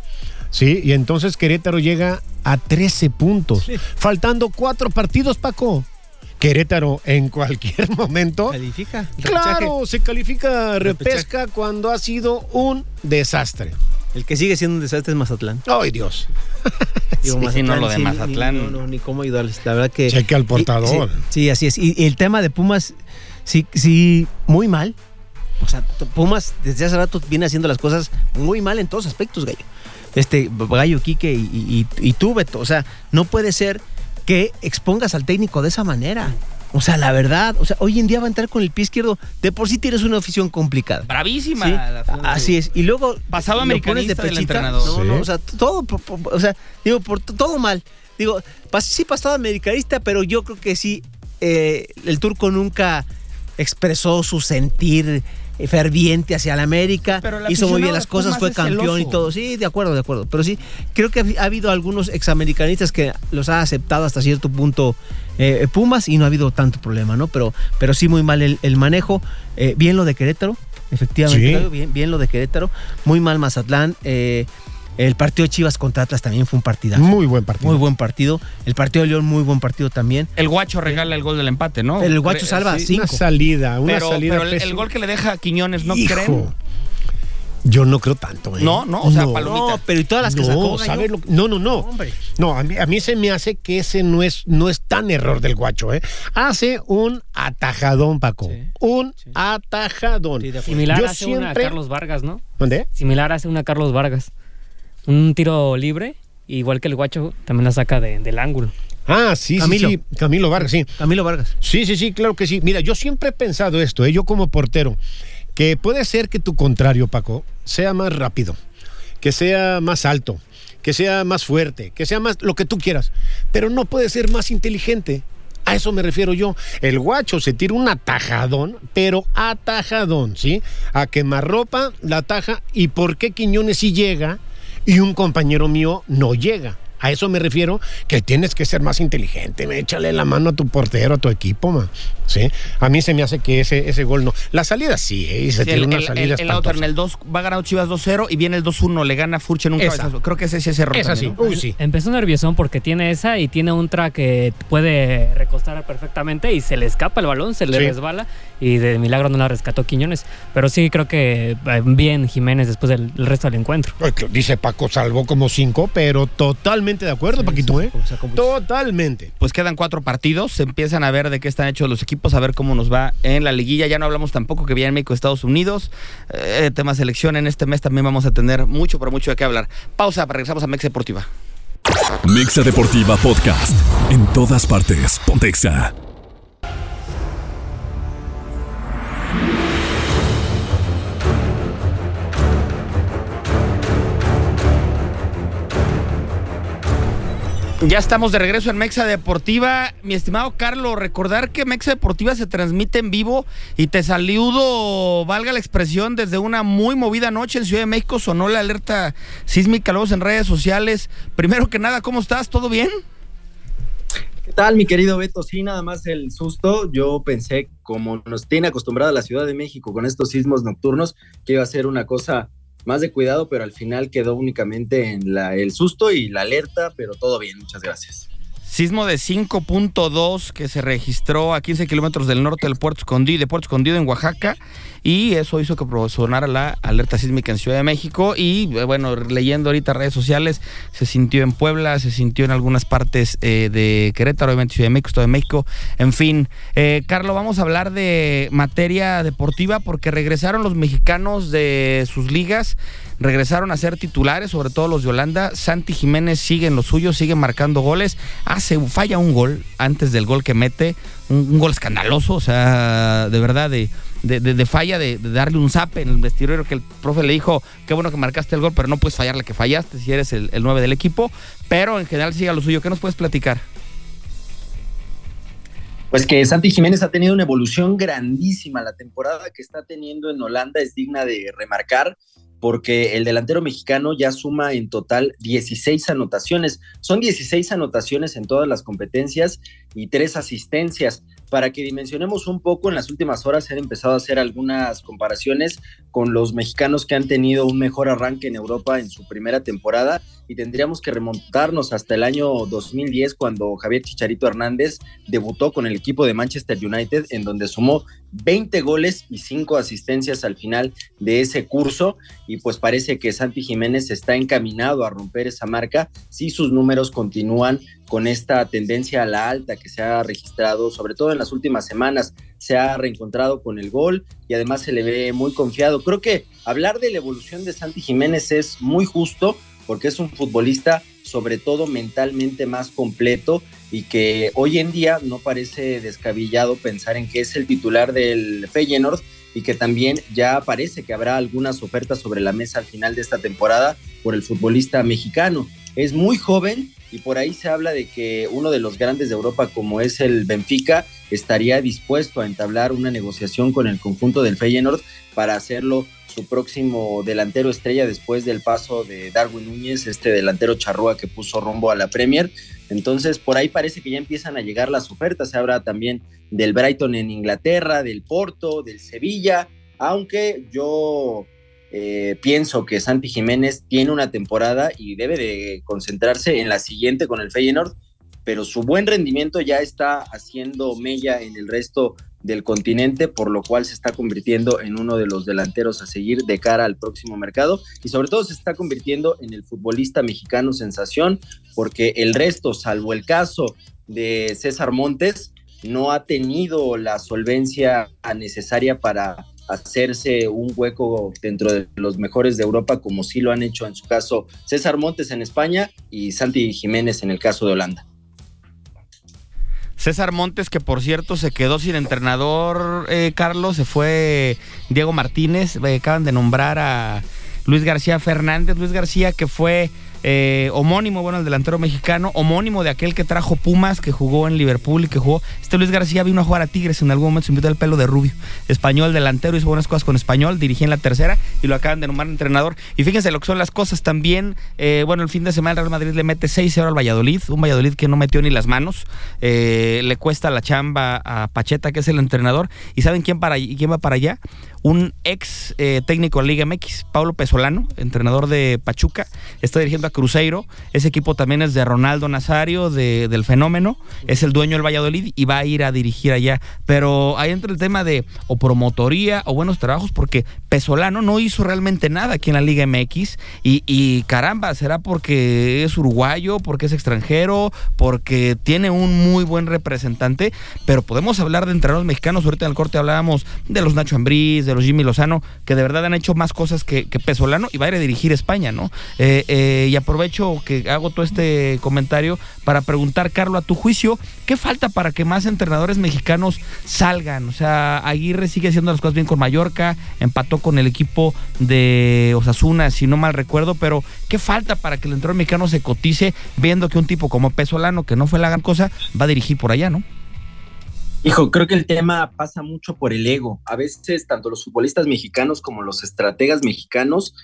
S4: Sí, y entonces Querétaro llega a 13 puntos, faltando cuatro partidos, Paco. Querétaro en cualquier momento.
S6: Califica.
S4: Claro, se califica repesca cuando ha sido un desastre.
S6: El que sigue siendo un desastre es Mazatlán.
S4: Ay, Dios.
S6: Digo,
S3: Sí, no, lo de Mazatlán.
S6: Ni, no, no, ni cómo ayudarles. La verdad que.
S4: Cheque al portador.
S6: Y- Sí, sí, así es. Y, y el tema de Pumas, sí, sí, muy mal. O sea, Pumas desde hace rato viene haciendo las cosas muy mal en todos aspectos, Gallo. Este, Gallo, Quique y, y, y- y tú, Beto. O sea, no puede ser que expongas al técnico de esa manera. O sea, la verdad, o sea, hoy en día va a entrar con el pie izquierdo. De por sí tienes una afición complicada.
S3: Bravísima.
S6: Sí,
S3: la
S6: así es. Y luego. Pones
S3: americanista del
S6: pechita.
S3: entrenador.
S6: No,
S4: Sí.
S6: no, o sea, todo, o sea, digo, por todo mal. Digo, pas- sí pasado americanista, pero yo creo que sí, eh, el turco nunca expresó su sentir ferviente hacia la América, hizo muy bien las cosas, fue campeón y todo. Sí, de acuerdo, de acuerdo. Pero sí, creo que ha ha habido algunos examericanistas que los ha aceptado hasta cierto punto eh, Pumas y no ha habido tanto problema, ¿no? Pero, pero sí muy mal el, el manejo. Eh, bien lo de Querétaro, efectivamente,
S4: Sí.
S6: Bien, bien lo de Querétaro. Muy mal Mazatlán. eh, el partido de Chivas contra Atlas también fue un partidazo.
S4: Muy buen partido.
S6: Muy buen partido. El partido de León, muy buen partido también.
S3: El guacho regala el gol del empate, ¿no?
S6: El guacho
S3: Cre-
S6: salva
S3: sí.
S6: cinco.
S4: Una salida, una
S3: Pero,
S4: salida.
S3: pero el, gol que le deja a Quiñones, ¿no
S4: Hijo,
S3: creen?
S4: Yo no creo tanto, ¿eh?
S3: No, no, o sea, palomita.
S6: No, pero y todas las que
S4: no,
S6: sacó,
S4: lo no, no, no.
S6: Hombre.
S4: No, a mí, a mí se me hace que ese no es, no es tan error del guacho, ¿eh? Hace un atajadón, Paco.
S6: Sí,
S4: un
S6: sí.
S4: atajadón.
S6: Sí.
S5: Similar
S4: Yo
S5: hace una
S4: siempre-
S5: Carlos Vargas, ¿no?
S4: ¿Dónde?
S5: Similar hace una Carlos Vargas. Un tiro libre, igual que el guacho, también la saca de- del ángulo.
S4: Ah, sí,
S6: Camilo.
S4: sí, sí. Camilo Vargas, sí.
S6: Camilo Vargas.
S4: Sí, sí, sí, claro que sí. Mira, yo siempre he pensado esto, ¿eh? yo como portero, que puede ser que tu contrario, Paco, sea más rápido, que sea más alto, que sea más fuerte, que sea más lo que tú quieras, pero no puede ser más inteligente. A eso me refiero yo. El guacho se tira un atajadón, pero atajadón, ¿sí? A quemarropa, la ataja. ¿Y por qué Quiñones sí llega y un compañero mío no llega? A eso me refiero que tienes que ser más inteligente, me échale la mano a tu portero, a tu equipo, man. ¿Sí? A mí se me hace que ese, ese gol no. La salida sí, ¿eh? Y se
S3: Sí,
S4: tira
S3: el,
S4: una
S3: el-
S4: salida
S3: el- el otro en el 2 va ganando Chivas 2-0 y viene el 2-1, le gana Furch en un
S4: Esa.
S3: cabezazo. Creo que ese es ese error.
S4: Esa sí,
S3: también, ¿no?
S4: uy sí.
S5: Empezó nerviosón porque tiene esa y tiene un track que puede recostar perfectamente y se le escapa el balón, se le
S4: Sí.
S5: resbala y de milagro no la rescató Quiñones. Pero sí creo que eh, bien Jiménez después del el resto del encuentro.
S4: Dice Paco, salvó como cinco, pero totalmente de acuerdo, Paquito, ¿eh? Totalmente.
S3: Pues quedan cuatro partidos, se empiezan a ver de qué están hechos los equipos, a ver cómo nos va en la liguilla. Ya no hablamos tampoco que viene México, Estados Unidos. Eh, tema selección en este mes también vamos a tener mucho, pero mucho de qué hablar. Pausa, regresamos a Mex Deportiva.
S1: Mexa Deportiva Podcast. En todas partes. Pontexa.
S3: Ya estamos de regreso en Mexa Deportiva. Mi estimado Carlos, recordar que Mexa Deportiva se transmite en vivo y te saludo, valga la expresión, desde una muy movida noche en Ciudad de México. Sonó la alerta sísmica, luego en redes sociales. Primero que nada, ¿cómo estás? ¿Todo bien?
S7: ¿Qué tal, mi querido Beto? Sí, nada más el susto. Yo pensé, como nos tiene acostumbrada la Ciudad de México con estos sismos nocturnos, que iba a ser una cosa más de cuidado, pero al final quedó únicamente en la, el susto y la alerta, pero todo bien, muchas gracias.
S3: Sismo de 5.2 que se registró a 15 kilómetros del norte del Puerto Escondido, de Puerto Escondido en Oaxaca y eso hizo que sonara la alerta sísmica en Ciudad de México y eh, bueno, leyendo ahorita redes sociales, se sintió en Puebla, se sintió en algunas partes eh, de Querétaro, obviamente Ciudad de México, Estado de México, en fin. Eh, Carlos, vamos a hablar de materia deportiva porque regresaron los mexicanos de sus ligas regresaron a ser titulares, sobre todo los de Holanda. Santi Jiménez sigue en lo suyo, sigue marcando goles. Hace, falla un gol antes del gol que mete, un, un gol escandaloso, o sea, de verdad, de, de, de- falla, de, darle un zape en el vestidor que el profe le dijo, qué bueno que marcaste el gol, pero no puedes fallar la que fallaste si eres el, el 9 del equipo. Pero en general sigue lo suyo. ¿Qué nos puedes platicar?
S7: Pues que Santi Jiménez ha tenido una evolución grandísima. La temporada que está teniendo en Holanda es digna de remarcar porque el delantero mexicano ya suma en total 16 anotaciones. Son 16 anotaciones en todas las competencias y tres asistencias. Para que dimensionemos un poco, en las últimas horas se han empezado a hacer algunas comparaciones con los mexicanos que han tenido un mejor arranque en Europa en su primera temporada y tendríamos que remontarnos hasta el año 2010 cuando Javier Chicharito Hernández debutó con el equipo de Manchester United en donde sumó 20 goles y 5 asistencias al final de ese curso y pues parece que Santi Jiménez está encaminado a romper esa marca si sus números continúan con esta tendencia a la alta que se ha registrado, sobre todo en las últimas semanas, se ha reencontrado con el gol y además se le ve muy confiado. Creo que hablar de la evolución de Santi Jiménez es muy justo porque es un futbolista sobre todo mentalmente más completo y que hoy en día no parece descabellado pensar en que es el titular del Feyenoord y que también ya parece que habrá algunas ofertas sobre la mesa al final de esta temporada por el futbolista mexicano. Es muy joven, y por ahí se habla de que uno de los grandes de Europa como es el Benfica estaría dispuesto a entablar una negociación con el conjunto del Feyenoord para hacerlo su próximo delantero estrella después del paso de Darwin Núñez, este delantero charrúa que puso rumbo a la Premier. Entonces, por ahí parece que ya empiezan a llegar las ofertas. Se habla también del Brighton en Inglaterra, del Porto, del Sevilla, aunque yo eh, pienso que Santi Jiménez tiene una temporada y debe de concentrarse en la siguiente con el Feyenoord, pero su buen rendimiento ya está haciendo mella en el resto del continente, por lo cual se está convirtiendo en uno de los delanteros a seguir de cara al próximo mercado y sobre todo se está convirtiendo en el futbolista mexicano sensación, porque el resto, salvo el caso de César Montes, no ha tenido la solvencia necesaria para hacerse un hueco dentro de los mejores de Europa, como sí lo han hecho en su caso César Montes en España y Santi Jiménez en el caso de Holanda.
S3: César Montes, que por cierto se quedó sin entrenador, eh, Carlos, se fue Diego Martínez, eh, acaban de nombrar a Luis García Fernández, Luis García que fue eh, homónimo, bueno, el delantero mexicano, homónimo de aquel que trajo Pumas, que jugó en Liverpool y que jugó. Este Luis García vino a jugar a Tigres en algún momento, se invitó el pelo de rubio. Español, delantero, hizo buenas cosas con español, dirigía en la tercera y lo acaban de nombrar entrenador. Y fíjense lo que son las cosas también. Eh, bueno, el fin de semana el Real Madrid le mete 6-0 al Valladolid, un Valladolid que no metió ni las manos. Eh, le cuesta la chamba a Pacheta, que es el entrenador. ¿Y saben quién, para, quién va para allá? Un ex eh, técnico de Liga MX, Pablo Pesolano, entrenador de Pachuca, está dirigiendo a Cruzeiro. Ese equipo también es de Ronaldo Nazario, del Fenómeno, es el dueño del Valladolid y va a ir a dirigir allá. Pero ahí entra el tema de o promotoría o buenos trabajos, porque Pesolano no hizo realmente nada aquí en la Liga MX y, y caramba, será porque es uruguayo, porque es extranjero, porque tiene un muy buen representante, pero podemos hablar de entrenadores mexicanos. Ahorita en el corte hablábamos de los Nacho Ambriz, de los Jimmy Lozano, que de verdad han hecho más cosas que, Pesolano y va a ir a dirigir España, ¿no? Eh, eh, y aprovecho que hago todo este comentario para preguntar, Carlos, a tu juicio, ¿qué falta para que más entrenadores mexicanos salgan? O sea, Aguirre sigue haciendo las cosas bien con Mallorca, empató con el equipo de Osasuna, si no mal recuerdo, pero ¿qué falta para que el entrenador mexicano se cotice viendo que un tipo como Pesolano, que no fue la gran cosa, va a dirigir por allá, ¿no?
S7: Hijo, creo que el tema pasa mucho por el ego. A veces tanto los futbolistas mexicanos como los estrategas mexicanos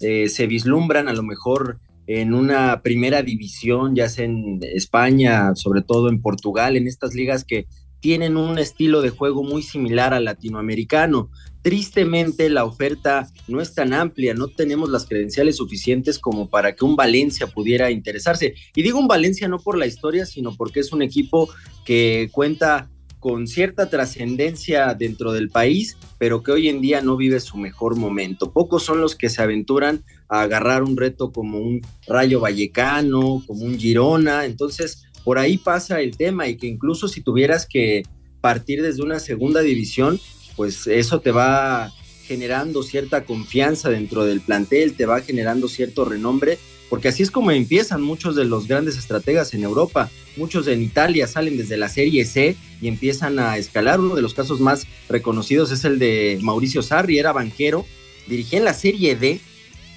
S7: eh, se vislumbran a lo mejor en una primera división, ya sea en España, sobre todo en Portugal, en estas ligas que tienen un estilo de juego muy similar al latinoamericano. Tristemente la oferta no es tan amplia, no tenemos las credenciales suficientes como para que un Valencia pudiera interesarse. Y digo un Valencia no por la historia, sino porque es un equipo que cuenta con cierta trascendencia dentro del país, pero que hoy en día no vive su mejor momento. Pocos son los que se aventuran a agarrar un reto como un Rayo Vallecano, como un Girona, entonces por ahí pasa el tema y que incluso si tuvieras que partir desde una segunda división, pues eso te va generando cierta confianza dentro del plantel, te va generando cierto renombre porque así es como empiezan muchos de los grandes estrategas en Europa. Muchos en Italia salen desde la Serie C y empiezan a escalar. Uno de los casos más reconocidos es el de Mauricio Sarri, era banquero, dirigía en la Serie D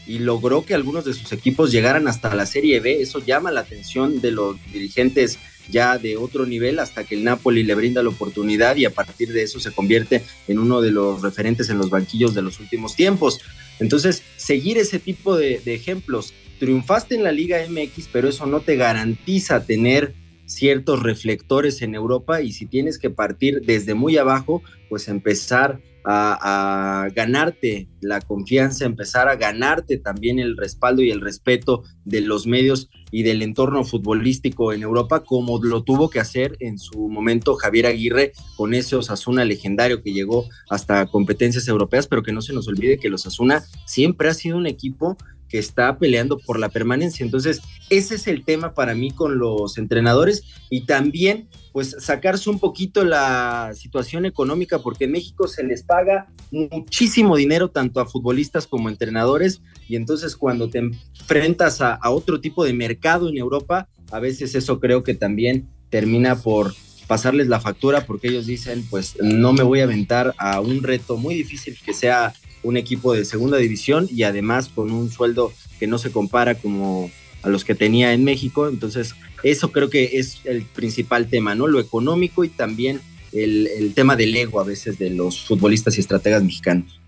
S7: y logró que algunos de sus equipos llegaran hasta la Serie B. Eso llama la atención de los dirigentes ya de otro nivel hasta que el Napoli le brinda la oportunidad y a partir de eso se convierte en uno de los referentes en los banquillos de los últimos tiempos. Entonces, seguir ese tipo de, ejemplos triunfaste en la Liga MX, pero eso no te garantiza tener ciertos reflectores en Europa y si tienes que partir desde muy abajo, pues empezar a, ganarte la confianza, empezar a ganarte también el respaldo y el respeto de los medios y del entorno futbolístico en Europa, como lo tuvo que hacer en su momento Javier Aguirre con ese Osasuna legendario que llegó hasta competencias europeas, pero que no se nos olvide que los Osasuna siempre ha sido un equipo que está peleando por la permanencia. Entonces, ese es el tema para mí con los entrenadores y también pues sacarse un poquito la situación económica porque en México se les paga muchísimo dinero tanto a futbolistas como a entrenadores y entonces cuando te enfrentas a, a otro tipo de mercado en Europa, a veces eso creo que también termina por pasarles la factura porque ellos dicen pues no me voy a aventar a un reto muy difícil que sea un equipo de segunda división y además con un sueldo que no se compara como a los que tenía en México. Entonces, eso creo que es el principal tema, ¿no? Lo económico y también el, tema del ego a veces de los futbolistas y estrategas mexicanos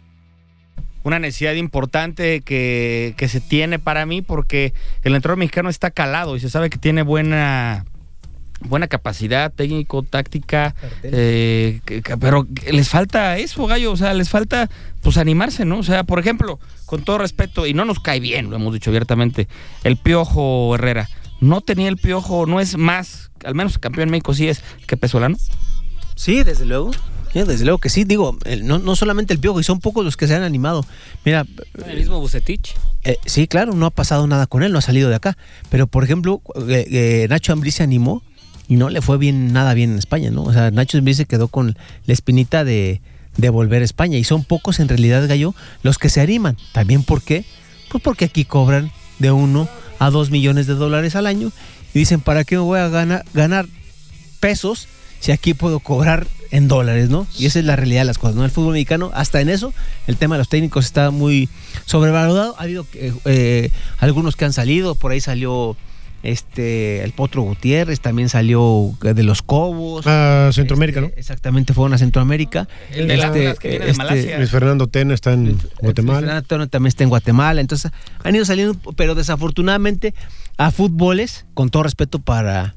S3: una necesidad importante que, que, se tiene para mí porque el entrenador mexicano está calado y se sabe que tiene buena buena capacidad técnico, táctica, eh, pero les falta eso, gallo, o sea, les falta pues animarse, ¿no? O sea, por ejemplo, con todo respeto, y no nos cae bien, lo hemos dicho abiertamente, el Piojo Herrera, no tenía el Piojo, no es más, al menos campeón en México sí es que Pesolano.
S6: Sí, desde luego. desde luego que sí, digo, no, no, solamente el Piojo, y son pocos los que se han animado. Mira.
S5: El mismo Bucetich.
S6: Eh, sí, claro, no ha pasado nada con él, no ha salido de acá. Pero, por ejemplo, eh, Nacho Ambrí se animó y no le fue bien nada bien en España, ¿no? O sea, Nacho Smith se quedó con la espinita de, de volver a España y son pocos en realidad, Gallo, los que se animan. ¿También por qué? Pues porque aquí cobran de uno a dos millones de dólares al año y dicen, ¿para qué me voy a ganar, ganar pesos si aquí puedo cobrar en dólares, ¿no? Y esa es la realidad de las cosas, ¿no? El fútbol mexicano, hasta en eso, el tema de los técnicos está muy sobrevalorado. Ha habido eh, eh, algunos que han salido, por ahí salió este, el Potro Gutiérrez también salió de los Cobos.
S4: A Centroamérica,
S6: este, ¿no? Exactamente, fueron a Centroamérica.
S3: El de este, que viene de este, Malasia.
S4: Luis Fernando Tena está en Guatemala.
S6: Luis Fernando Tena también está en Guatemala. Entonces, han ido saliendo, pero desafortunadamente, a fútboles, con todo respeto para,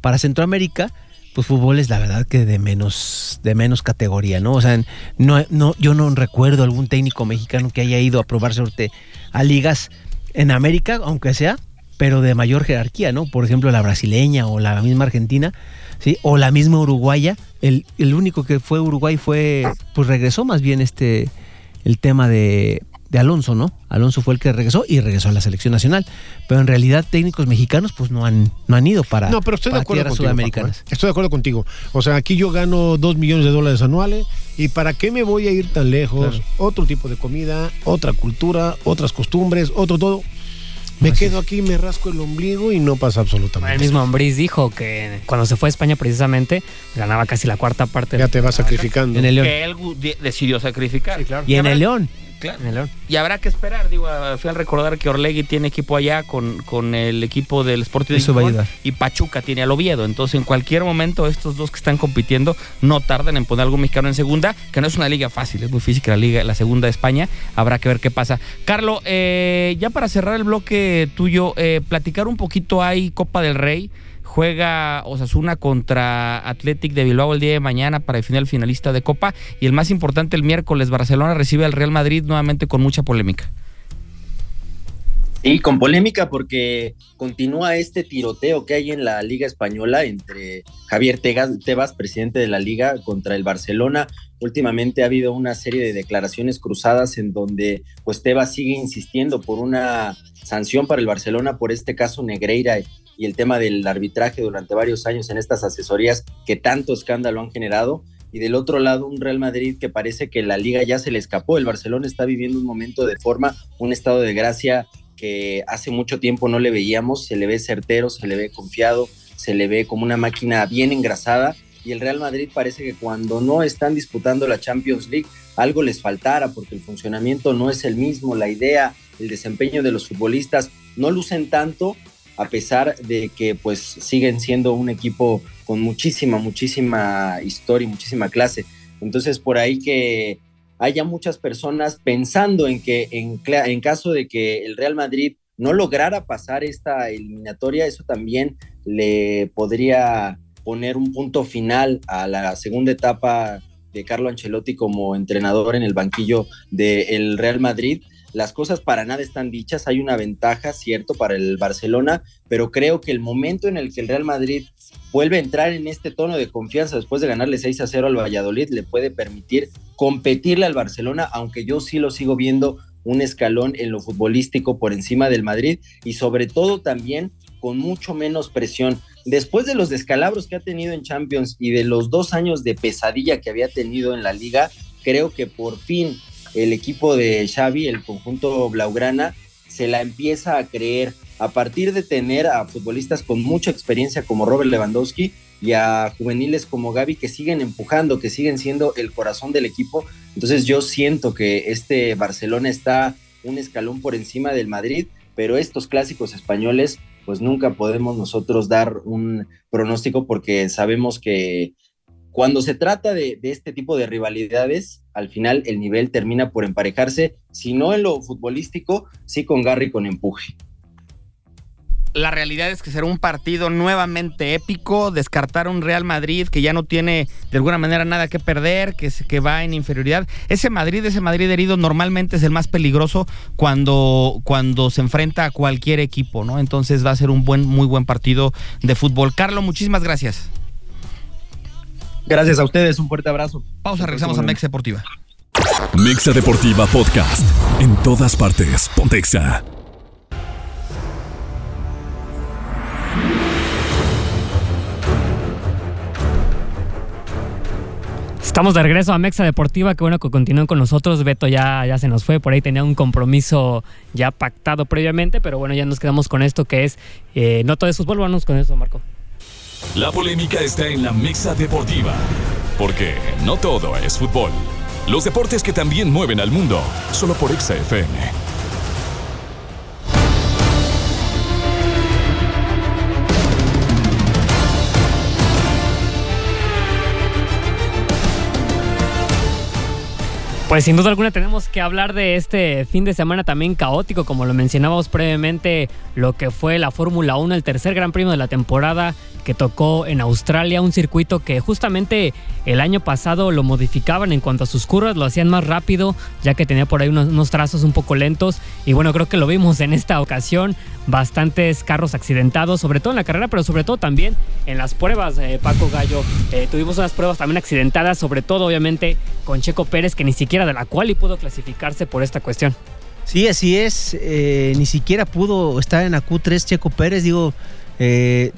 S6: para Centroamérica, pues fútboles, la verdad que de menos, de menos categoría, ¿no? O sea, no, no, yo no recuerdo algún técnico mexicano que haya ido a probar suerte a ligas en América, aunque sea, pero de mayor jerarquía, ¿no? Por ejemplo, la brasileña o la misma argentina, ¿sí? O la misma uruguaya. El, el único que fue Uruguay fue, pues regresó más bien este, el tema de, de Alonso, ¿no? Alonso fue el que regresó y regresó a la selección nacional. Pero en realidad técnicos mexicanos pues no han, no han ido para,
S4: no, pero estoy de acuerdo contigo,
S6: sudamericanas.
S4: ¿eh? Estoy de acuerdo contigo. O sea, aquí yo gano dos millones de dólares anuales y ¿para qué me voy a ir tan lejos? Otro tipo de comida, otra cultura, otras costumbres, otro todo. Me quedo aquí, me rasco el ombligo y no pasa absolutamente
S5: El mismo Ambriz dijo que cuando se fue a España precisamente ganaba casi la cuarta parte.
S4: Ya te va sacrificando.
S3: En el León. Que él decidió sacrificar.
S6: Y en el León.
S3: Y habrá que esperar, digo, al final recordar que Orlegui tiene equipo allá con, con el equipo del Sporting de y Pachuca tiene al Oviedo. Entonces, en cualquier momento, estos dos que están compitiendo no tardan en poner algún mexicano en segunda, que no es una liga fácil, es muy física la liga, la segunda de España. Habrá que ver qué pasa. Carlos, eh, ya para cerrar el bloque tuyo, eh, platicar un poquito, hay Copa del Rey juega Osasuna contra Athletic de Bilbao el día de mañana para definir al finalista de Copa y el más importante el miércoles Barcelona recibe al Real Madrid nuevamente con mucha polémica.
S7: Sí, con polémica porque continúa este tiroteo que hay en la Liga Española entre Javier Tebas, presidente de la Liga, contra el Barcelona. Últimamente ha habido una serie de declaraciones cruzadas en donde pues Tebas sigue insistiendo por una sanción para el Barcelona por este caso Negreira y el tema del arbitraje durante varios años en estas asesorías que tanto escándalo han generado. Y del otro lado, un Real Madrid que parece que la liga ya se le escapó. El Barcelona está viviendo un momento de forma, un estado de gracia que hace mucho tiempo no le veíamos. Se le ve certero, se le ve confiado, se le ve como una máquina bien engrasada. Y el Real Madrid parece que cuando no están disputando la Champions League, algo les faltara porque el funcionamiento no es el mismo, la idea, el desempeño de los futbolistas no lucen tanto a pesar de que pues siguen siendo un equipo con muchísima, muchísima historia y muchísima clase. Entonces por ahí que haya muchas personas pensando en que en, en caso de que el Real Madrid no lograra pasar esta eliminatoria, eso también le podría poner un punto final a la segunda etapa de Carlo Ancelotti como entrenador en el banquillo del Real Madrid. Las cosas para nada están dichas, hay una ventaja, cierto, para el Barcelona, pero creo que el momento en el que el Real Madrid vuelve a entrar en este tono de confianza después de ganarle 6 a 0 al Valladolid le puede permitir competirle al Barcelona, aunque yo sí lo sigo viendo un escalón en lo futbolístico por encima del Madrid y sobre todo también con mucho menos presión. Después de los descalabros que ha tenido en Champions y de los dos años de pesadilla que había tenido en la liga, creo que por fin el equipo de Xavi, el conjunto Blaugrana, se la empieza a creer a partir de tener a futbolistas con mucha experiencia como Robert Lewandowski y a juveniles como Gaby que siguen empujando, que siguen siendo el corazón del equipo. Entonces yo siento que este Barcelona está un escalón por encima del Madrid, pero estos clásicos españoles pues nunca podemos nosotros dar un pronóstico porque sabemos que cuando se trata de, este tipo de rivalidades, al final el nivel termina por emparejarse, si no en lo futbolístico, sí con Garry con empuje
S3: la realidad es que será un partido nuevamente épico, descartar un Real Madrid que ya no tiene de alguna manera nada que perder, que, que va en inferioridad. Ese Madrid, ese Madrid herido normalmente es el más peligroso cuando, cuando se enfrenta a cualquier equipo, ¿no? Entonces va a ser un buen, muy buen partido de fútbol. Carlos, muchísimas gracias.
S7: Gracias a ustedes, un fuerte abrazo.
S3: Pausa, regresamos a Mexa Deportiva.
S1: Mexa Deportiva Podcast. En todas partes. Pontexa.
S5: Estamos de regreso a Mexa Deportiva, que bueno que continúen con nosotros. Beto ya, ya se nos fue, por ahí tenía un compromiso ya pactado previamente, pero bueno, ya nos quedamos con esto que es eh, no todo es fútbol, vamos con eso, Marco.
S1: La polémica está en la Mexa Deportiva, porque no todo es fútbol. Los deportes que también mueven al mundo, solo por Exa
S5: Pues sin duda alguna tenemos que hablar de este fin de semana también caótico, como lo mencionábamos previamente, lo que fue la Fórmula 1, el tercer gran premio de la temporada que tocó en Australia, un circuito que justamente el año pasado lo modificaban en cuanto a sus curvas, lo hacían más rápido, ya que tenía por ahí unos, trazos un poco lentos. Y bueno, creo que lo vimos en esta ocasión, bastantes carros accidentados, sobre todo en la carrera, pero sobre todo también en las pruebas, eh, Paco Gallo. Eh, tuvimos unas pruebas también accidentadas, sobre todo obviamente con Checo Pérez, que ni siquiera de la cual y pudo clasificarse por esta cuestión.
S6: Sí, así es. Eh, ni siquiera pudo estar en la Q3 Checo Pérez. Digo, eh,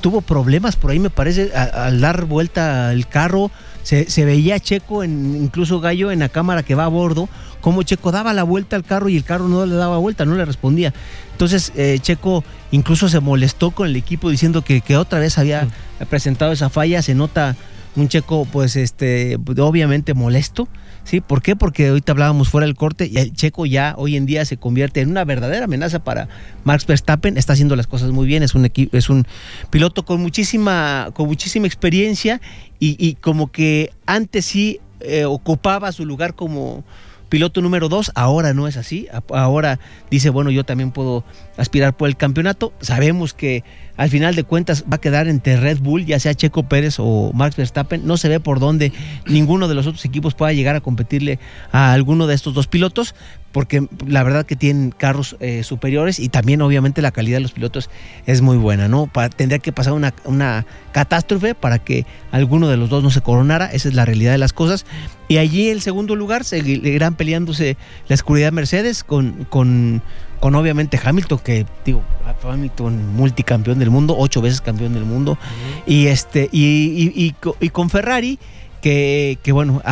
S6: tuvo problemas por ahí, me parece, al dar vuelta el carro. Se, veía Checo, en, incluso Gallo, en la cámara que va a bordo, como Checo daba la vuelta al carro y el carro no le daba vuelta, no le respondía. Entonces eh, Checo incluso se molestó con el equipo diciendo que, que otra vez había mm. presentado esa falla. Se nota un Checo, pues, este, obviamente molesto. ¿Sí? ¿Por qué? Porque ahorita hablábamos fuera del corte y el checo ya hoy en día se convierte en una verdadera amenaza para Max Verstappen. Está haciendo las cosas muy bien, es un, es un piloto con muchísima, con muchísima experiencia y, como que antes sí eh, ocupaba su lugar como piloto número dos, ahora no es así, ahora dice, bueno, yo también puedo aspirar por el campeonato, sabemos que al final de cuentas va a quedar entre Red Bull, ya sea Checo Pérez o Max Verstappen. No se ve por dónde ninguno de los otros equipos pueda llegar a competirle a alguno de estos dos pilotos, porque la verdad que tienen carros eh, superiores y también obviamente la calidad de los pilotos es muy buena, ¿no? tendría que pasar una, una catástrofe para que alguno de los dos no se coronara, esa es la realidad de las cosas. Y allí en segundo lugar seguirán peleándose la oscuridad Mercedes con, con con obviamente Hamilton, que digo, Hamilton multicampeón del mundo, ocho veces campeón del mundo, y este, y, con Ferrari, que, bueno,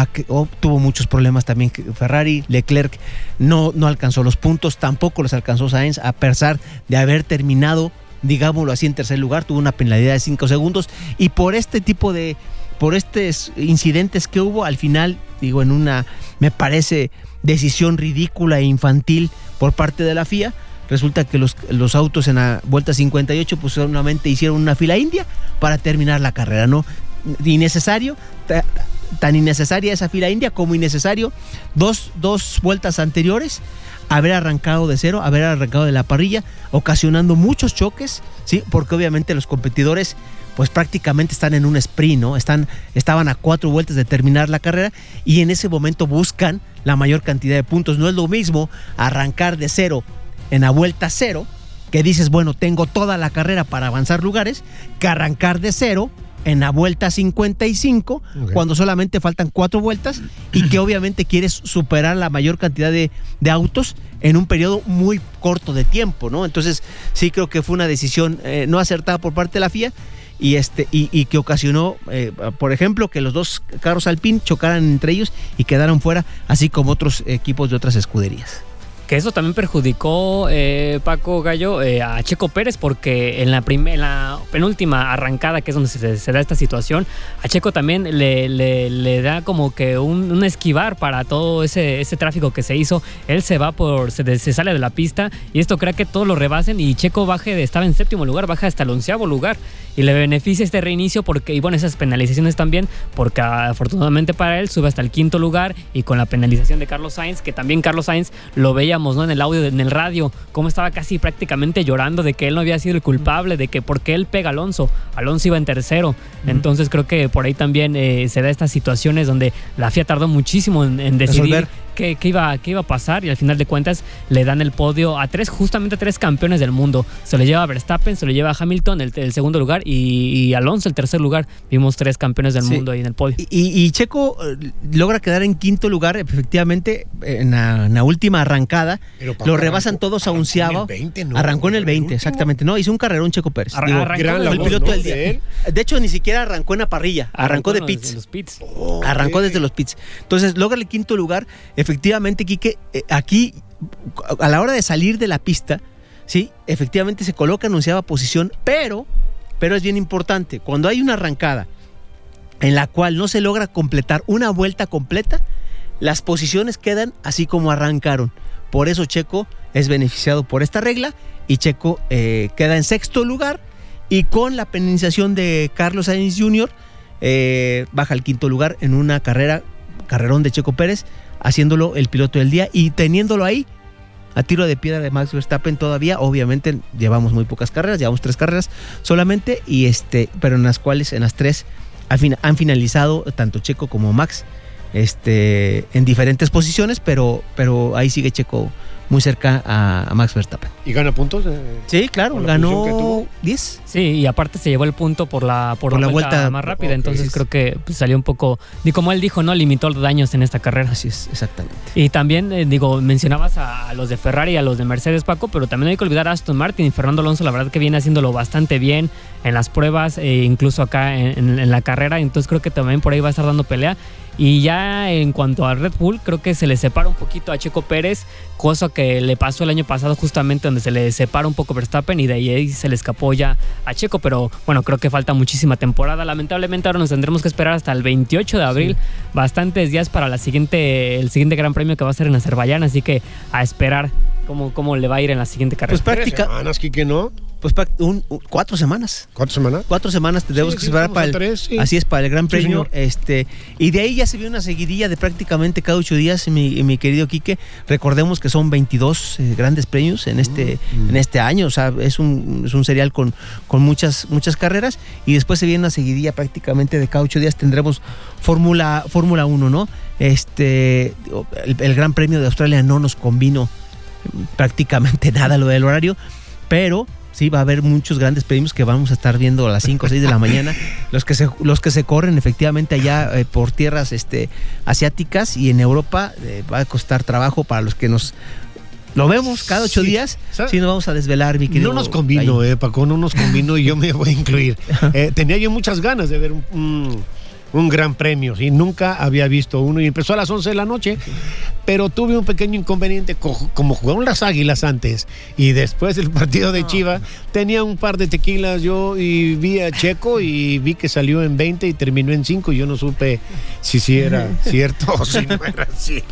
S6: tuvo muchos problemas también. Ferrari, Leclerc no, no alcanzó los puntos, tampoco los alcanzó Sainz, a pesar de haber terminado, digámoslo así, en tercer lugar, tuvo una penalidad de cinco segundos, y por este tipo de, por estos incidentes que hubo, al final, digo, en una, me parece, decisión ridícula e infantil por parte de la FIA. Resulta que los, los autos en la vuelta 58 pues solamente hicieron una fila india para terminar la carrera, ¿no? Innecesario, tan innecesaria esa fila india como innecesario dos, dos vueltas anteriores haber arrancado de cero, haber arrancado de la parrilla, ocasionando muchos choques, ¿sí? Porque obviamente los competidores pues prácticamente están en un sprint, ¿no? Están, estaban a cuatro vueltas de terminar la carrera y en ese momento buscan la mayor cantidad de puntos. No es lo mismo arrancar de cero en la vuelta cero, que dices, bueno, tengo toda la carrera para avanzar lugares, que arrancar de cero en la vuelta 55,
S4: Ok.
S6: cuando solamente faltan cuatro vueltas y que obviamente quieres superar la mayor cantidad de, de autos en un periodo muy corto de tiempo, ¿no? Entonces sí creo que fue una decisión eh, no acertada por parte de la FIA y este y, y que ocasionó, eh, por ejemplo, que los dos carros Alpine chocaran entre ellos y quedaran fuera, así como otros equipos de otras escuderías.
S5: Que eso también perjudicó, eh, Paco Gallo, eh, a Checo Pérez, porque en la, en penúltima arrancada, que es donde se, da esta situación, a Checo también le, da como que un, esquivar para todo ese, ese tráfico que se hizo. Él se va por, se, se sale de la pista y esto crea que todos lo rebasen y Checo baje de, estaba en séptimo lugar, baja hasta el onceavo lugar y le beneficia este reinicio porque, y bueno, esas penalizaciones también, porque afortunadamente para él sube hasta el quinto lugar y con la penalización de Carlos Sainz, que también Carlos Sainz lo ¿no? en el audio, en el radio, cómo estaba casi prácticamente llorando de que él no había sido el culpable, de que porque él pega a Alonso, Alonso iba en tercero. Entonces creo que por ahí también eh, se da estas situaciones donde la FIA tardó muchísimo en, en decidir
S6: Resolver.
S5: Qué, qué iba, qué iba a pasar y al final de cuentas le dan el podio a tres, justamente a tres campeones del mundo. Se lo lleva a Verstappen, se lo lleva a Hamilton el, el segundo lugar y, y Alonso el tercer lugar. Vimos tres campeones del
S6: Sí.
S5: mundo ahí en el podio.
S6: Y, y- y Checo eh, logra quedar en quinto lugar, efectivamente, en la, en la última arrancada.
S4: Pero,
S6: Lo rebasan
S4: arrancó-
S6: todos a
S4: arrancó
S6: onceavo.
S4: en el 20, ¿no?
S6: Arrancó en el
S4: ¿El
S6: 20,
S4: último?
S6: exactamente. No, hizo un carrerón Checo Pérez. Digo,
S5: arrancó
S4: gran
S6: el
S4: labor,
S6: piloto
S4: ¿no?
S6: del
S4: de
S6: día. De hecho, ni siquiera arrancó en la parrilla, arrancó, de
S5: los-
S6: pits. Arrancó desde los pits. Entonces, logra el quinto lugar. Efectivamente, Quique, eh, aquí, a la hora de salir de la pista, sí, efectivamente se coloca anunciaba posición, pero, pero es bien importante, cuando hay una arrancada en la cual no se logra completar una vuelta completa, las posiciones quedan así como arrancaron. Por eso Checo es beneficiado por esta regla y Checo eh, queda en sexto lugar y con la penalización de Carlos Sainz Jr. eh, baja al quinto lugar en una carrera, carrerón de Checo Pérez, haciéndolo el piloto del día y teniéndolo ahí a tiro de piedra de Max Verstappen todavía. Obviamente llevamos muy pocas carreras, llevamos tres carreras solamente, y este, pero en las cuales en las tres han finalizado tanto Checo como Max este, en diferentes posiciones, pero, pero ahí sigue Checo muy cerca a, a Max Verstappen.
S4: ¿Y gana puntos? eh?
S6: Sí, claro,
S4: ¿Con la posición que
S6: ganó
S4: tuvo?
S6: 10.
S5: Sí, y aparte se llevó el punto por la, por
S6: Por
S5: la, vuelta,
S6: vuelta-
S5: más rápida. entonces creo que pues, salió un poco. Y como él dijo, no limitó los daños en esta carrera.
S6: Así es, exactamente.
S5: Y también, eh, digo, mencionabas a, a los de Ferrari y a los de Mercedes, Paco, pero también hay que olvidar a Aston Martin y Fernando Alonso, la verdad que viene haciéndolo bastante bien en las pruebas, e incluso acá en, en- en la carrera, entonces creo que también por ahí va a estar dando pelea. Y ya en cuanto a Red Bull, creo que se le separa un poquito a Checo Pérez, cosa que le pasó el año pasado justamente donde se le separa un poco Verstappen y de ahí se le escapó ya a Checo, pero bueno, creo que falta muchísima temporada. Lamentablemente ahora nos tendremos que esperar hasta el 28 de abril, bastantes días para la siguiente, el siguiente Gran Premio que va a ser en Azerbaiyán, así que a esperar cómo, cómo le va a ir en la siguiente carrera.
S6: Pues
S4: Tres
S6: práctica,
S4: semanas, Quique, ¿no?
S6: pues un- un- cuatro semanas.
S4: ¿Cuántas semanas?
S6: Cuatro semanas tendremos
S4: Sí,
S6: que
S4: sí, estamos
S6: para el,
S4: tres, sí.
S6: así es para el Gran
S4: Sí,
S6: Premio,
S4: señor.
S6: este y de ahí ya se vio una seguidilla de prácticamente cada ocho días, mi, mi querido Quique. Recordemos que son 22 eh, grandes premios en este
S4: Mm.
S6: en este año, o sea, es un, es un serial con, con muchas muchas carreras y después se viene una seguidilla prácticamente de cada ocho días tendremos Fórmula Fórmula 1, ¿no? Este el, el Gran Premio de Australia no nos convino prácticamente nada lo del horario, pero sí va a haber muchos grandes premios que vamos a estar viendo a las 5 o 6 de la mañana, los que se, los que se corren efectivamente allá eh, por tierras este, asiáticas y en Europa eh, va a costar trabajo para los que nos lo vemos cada ocho
S4: Sí.
S6: días,
S4: ¿Sabe?
S6: sí nos vamos a desvelar, mi querido.
S4: No nos convino,
S6: Gallo.
S4: eh, Paco, no nos convino y yo me voy a incluir. Eh, tenía yo muchas ganas de ver un, un- gran premio, ¿sí? nunca había visto uno y empezó a las 11 de la noche, pero tuve un pequeño inconveniente, co- como jugaron las águilas antes y después del partido de Chiva, tenía un par de tequilas yo y vi a Checo y vi que salió en 20 y terminó en 5 y yo no supe si sí era cierto o si no era así.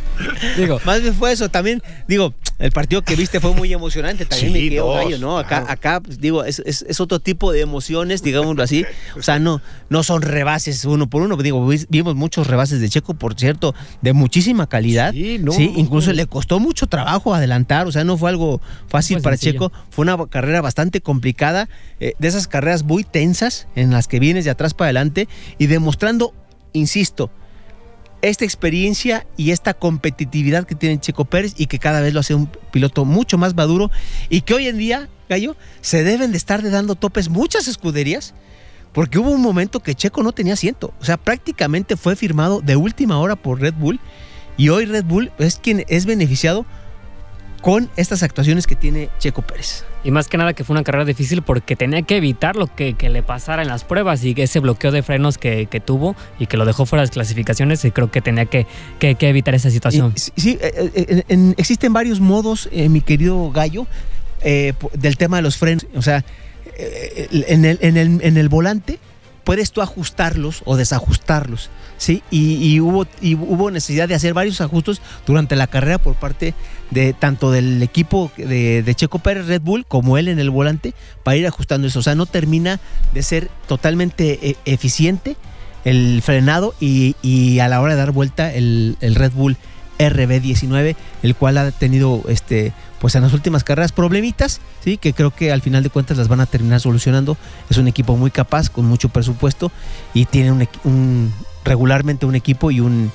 S5: Digo,
S6: Más bien fue eso, también, digo, el partido que viste fue muy emocionante, también
S4: Sí,
S6: me quedo
S4: dos,
S6: gallo, ¿no? Acá,
S4: claro.
S6: acá pues, digo, es, es- es otro tipo de emociones, digámoslo así. O sea, no, no son rebases uno por uno. Digo, vi- vimos muchos rebases de Checo, por cierto, de muchísima calidad.
S4: Sí, ¿no?
S6: Sí, incluso le costó mucho trabajo adelantar, o sea, no fue algo fácil
S5: Fue
S6: para
S5: sencillo.
S6: Checo, fue una carrera bastante complicada, eh, de esas carreras muy tensas en las que vienes de atrás para adelante y demostrando, insisto, esta experiencia y esta competitividad que tiene Checo Pérez y que cada vez lo hace un piloto mucho más maduro y que hoy en día, Gallo, se deben de estar dando topes muchas escuderías porque hubo un momento que Checo no tenía asiento, o sea, prácticamente fue firmado de última hora por Red Bull y hoy Red Bull es quien es beneficiado con estas actuaciones que tiene Checo Pérez.
S5: Y más que nada que fue una carrera difícil porque tenía que evitar lo que, que le pasara en las pruebas y ese bloqueo de frenos que, que tuvo y que lo dejó fuera de las clasificaciones y creo que tenía que, evitar esa situación.
S6: Y- sí, eh, eh, en- en- existen varios modos, eh, mi querido Gallo, eh, del tema de los frenos. O sea, en, el, en, el, en el volante puedes tú ajustarlos o desajustarlos, ¿sí? Y, hubo, y hubo necesidad de hacer varios ajustes durante la carrera por parte de tanto del equipo de, Checo Pérez Red Bull como él en el volante para ir ajustando eso. O sea, no termina de ser totalmente eh, eficiente el frenado y, y a la hora de dar vuelta el, el Red Bull RB19, el cual ha tenido este pues en las últimas carreras problemitas, sí, que creo que al final de cuentas las van a terminar solucionando. Es un equipo muy capaz, con mucho presupuesto y tiene un, regularmente un equipo y un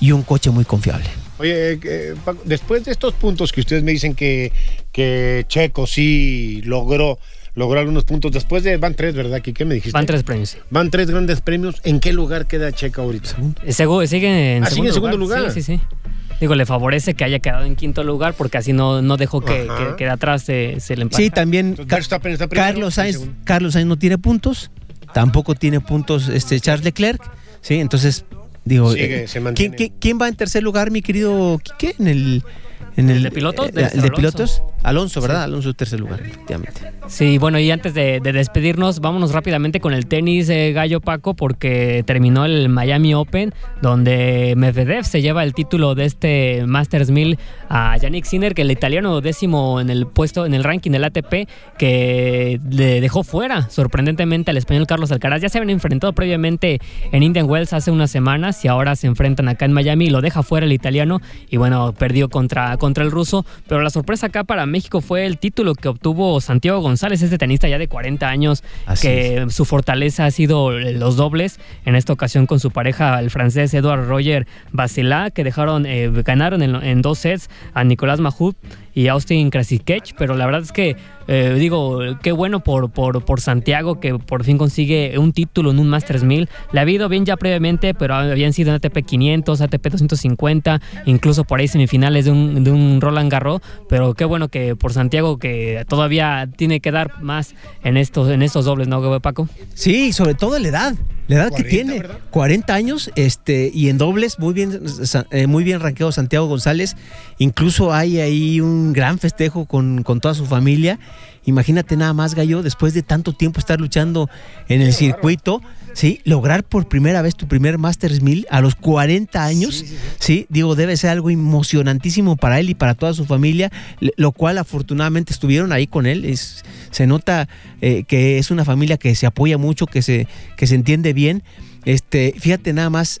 S6: y un coche muy confiable.
S4: Oye, eh, Paco, después de estos puntos que ustedes me dicen que, que Checo sí logró, logró algunos puntos, después de, van tres, ¿verdad? ¿Qué me dijiste?
S5: Van tres premios.
S4: Van tres grandes premios. ¿En qué lugar queda Checo ahorita?
S5: Eh, segu- sigue en
S4: Ah, sigue en segundo lugar.
S5: Sí, sí, sí. Digo, le favorece que haya quedado en quinto lugar porque así no, no dejó que, que, que de atrás se, se le empate.
S6: Sí, también
S4: Entonces,
S6: Ca-
S4: Verstappen está primero,
S6: Carlos Sainz. Carlos Sainz no tiene puntos, tampoco tiene puntos este Charles Leclerc, sí, entonces digo,
S4: Sigue,
S6: eh,
S4: se
S6: ¿quién,
S4: mantiene.
S6: quién- quién va en tercer lugar, mi querido Quique? En el en
S5: ¿El de pilotos?
S6: eh, de
S5: Alonso.
S6: pilotos, Alonso, ¿verdad?
S5: Sí.
S6: Alonso tercer lugar, efectivamente.
S5: Sí, bueno, y antes de, de despedirnos, vámonos rápidamente con el tenis eh, Gallo Paco, porque terminó el Miami Open, donde Medvedev se lleva el título de este Masters 1000 a Yannick Sinner, que el italiano décimo en el puesto, en el ranking del ATP, que le dejó fuera sorprendentemente al español Carlos Alcaraz. Ya se habían enfrentado previamente en Indian Wells hace unas semanas y ahora se enfrentan acá en Miami y lo deja fuera el italiano y bueno, perdió contra, contra el ruso, pero la sorpresa acá para México fue el título que obtuvo Santiago González, este tenista ya de 40 años,
S6: Así
S5: que su fortaleza ha sido los dobles, en esta ocasión con su pareja, el francés Eduard Roger Basilá, que dejaron, eh, ganaron en, en dos sets a Nicolás Mahut y Austin Krasicek, pero la verdad es que eh, digo, qué bueno por, por, por Santiago que por fin consigue un título en un Masters 1000. Le ha ido bien ya previamente, pero habían sido en ATP 500, ATP 250, incluso por ahí semifinales de un, de un Roland Garros, pero qué bueno que por Santiago que todavía tiene que dar más en estos, en estos dobles, ¿no, Paco?
S6: Sí, sobre todo la edad. La edad que
S4: 40,
S6: tiene,
S4: ¿verdad?
S6: 40 años, este, y en dobles, muy bien, eh, muy bien rankeado Santiago González. Incluso hay ahí un gran festejo con, con toda su familia. Imagínate nada más, Gallo, después de tanto tiempo estar luchando en el circuito, sí, lograr por primera vez tu primer Masters 1000 a los 40 años, sí, digo, debe ser algo emocionantísimo para él y para toda su familia, lo cual afortunadamente estuvieron ahí con él. Es, se nota eh, que es una familia que se apoya mucho, que se, que se entiende bien. Este, fíjate nada más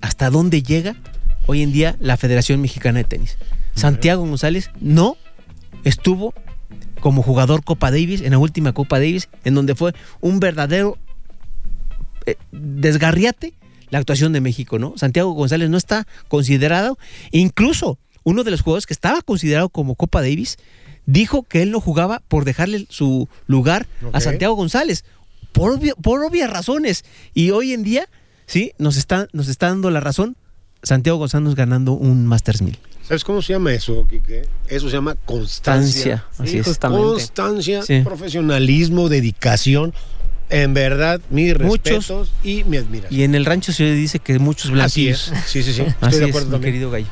S6: hasta dónde llega hoy en día la Federación Mexicana de Tenis. Santiago González no estuvo como jugador Copa Davis en la última Copa Davis, en donde fue un verdadero eh, desgarriate la actuación de México, ¿no? Santiago González no está considerado, incluso uno de los jugadores que estaba considerado como Copa Davis dijo que él no jugaba por dejarle su lugar a. Santiago González, por, obvio- por obvias razones. Y hoy en día, sí, nos está, nos está dando la razón Santiago González ganando un Masters 1000.
S4: ¿Sabes cómo se llama eso, Quique? Eso se llama constancia.
S6: Constancia, así
S5: Sí,
S6: es.
S4: Constancia,
S6: Sí.
S4: profesionalismo, dedicación. En verdad, mis
S6: Muchos.
S4: respetos y mi admiración.
S6: Y en el rancho se dice que muchos
S4: Así
S6: blanquillos.
S4: es. Sí, sí, sí. Estoy
S6: Así
S4: de
S6: es,
S4: acuerdo
S6: mi
S4: también.
S6: querido Gallo.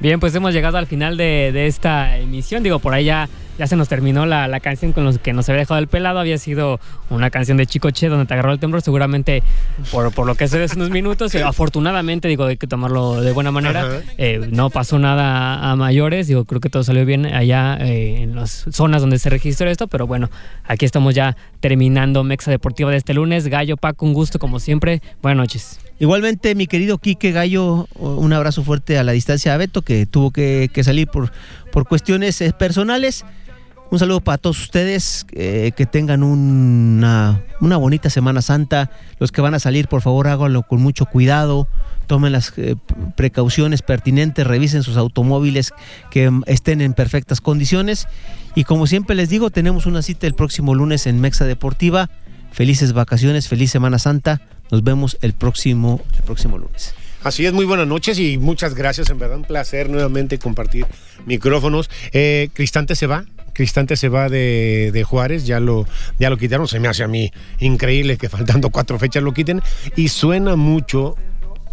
S5: Bien, pues hemos llegado al final de, de esta emisión. Digo, por ahí ya, ya se nos terminó la, la canción con los que nos había dejado el pelado. Había sido una canción de Chicoche donde te agarró el temblor, seguramente por, por lo que se ve hace unos minutos. Eh, afortunadamente, digo, hay que tomarlo de buena manera. Eh, no pasó nada a, a mayores. Digo, creo que todo salió bien allá eh, en las zonas donde se registró esto. Pero bueno, aquí estamos ya terminando Mexa Deportiva de este lunes. Gallo, Paco, un gusto como siempre. Buenas noches.
S6: Igualmente, mi querido Quique Gallo, un abrazo fuerte a la distancia a Beto, que tuvo que, salir por, por cuestiones eh, personales. Un saludo para todos ustedes, eh, que tengan una, una, bonita Semana Santa. Los que van a salir, por favor, háganlo con mucho cuidado, tomen las eh, precauciones pertinentes, revisen sus automóviles que estén en perfectas condiciones. Y como siempre les digo, tenemos una cita el próximo lunes en Mexa Deportiva. Felices vacaciones, feliz Semana Santa. Nos vemos el próximo, el próximo lunes.
S4: Así es, muy buenas noches y muchas gracias. En verdad, un placer nuevamente compartir micrófonos. Eh, Cristante se va, Cristante se va de, Juárez, ya lo, ya lo quitaron. Se me hace a mí increíble que faltando cuatro fechas lo quiten. Y suena mucho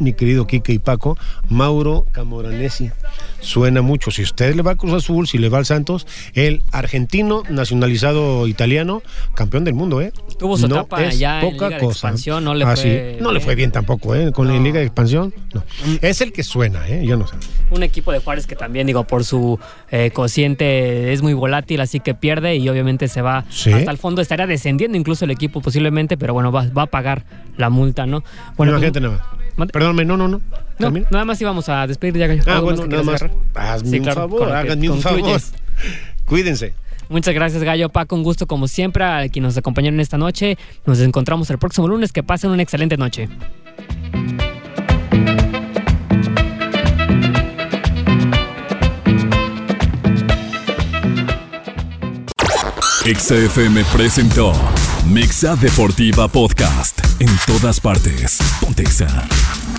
S4: mi querido Quique y Paco, Mauro Camoranesi. Suena mucho. Si usted le va a Cruz Azul, si le va al Santos, el argentino nacionalizado italiano, campeón del mundo, ¿eh?
S5: Tuvo su etapa allá poca en Liga de Expansión, no le ah, fue
S4: No le fue bien tampoco, ¿eh? Con la Liga de Expansión, no. Es el que suena, ¿eh? Yo no sé.
S5: Un equipo de Juárez que también, digo, por su eh, cociente es muy volátil, así que pierde y obviamente se va hasta el fondo. Estaría descendiendo incluso el equipo posiblemente, pero bueno, va, va a pagar la multa, ¿no? Bueno,
S4: Imagínate nada Perdóname, no, no, no.
S5: No, nada más íbamos a despedir ya.
S4: Ah, bueno, nada más. Hazme un favor, háganme un favor. Cuídense.
S5: Muchas gracias, Gallo. Paco, un gusto como siempre a quienes nos acompañaron esta noche. Nos encontramos el próximo lunes. Que pasen una excelente noche.
S1: XFM presentó Mixa Deportiva Podcast. En todas partes. Pontexa.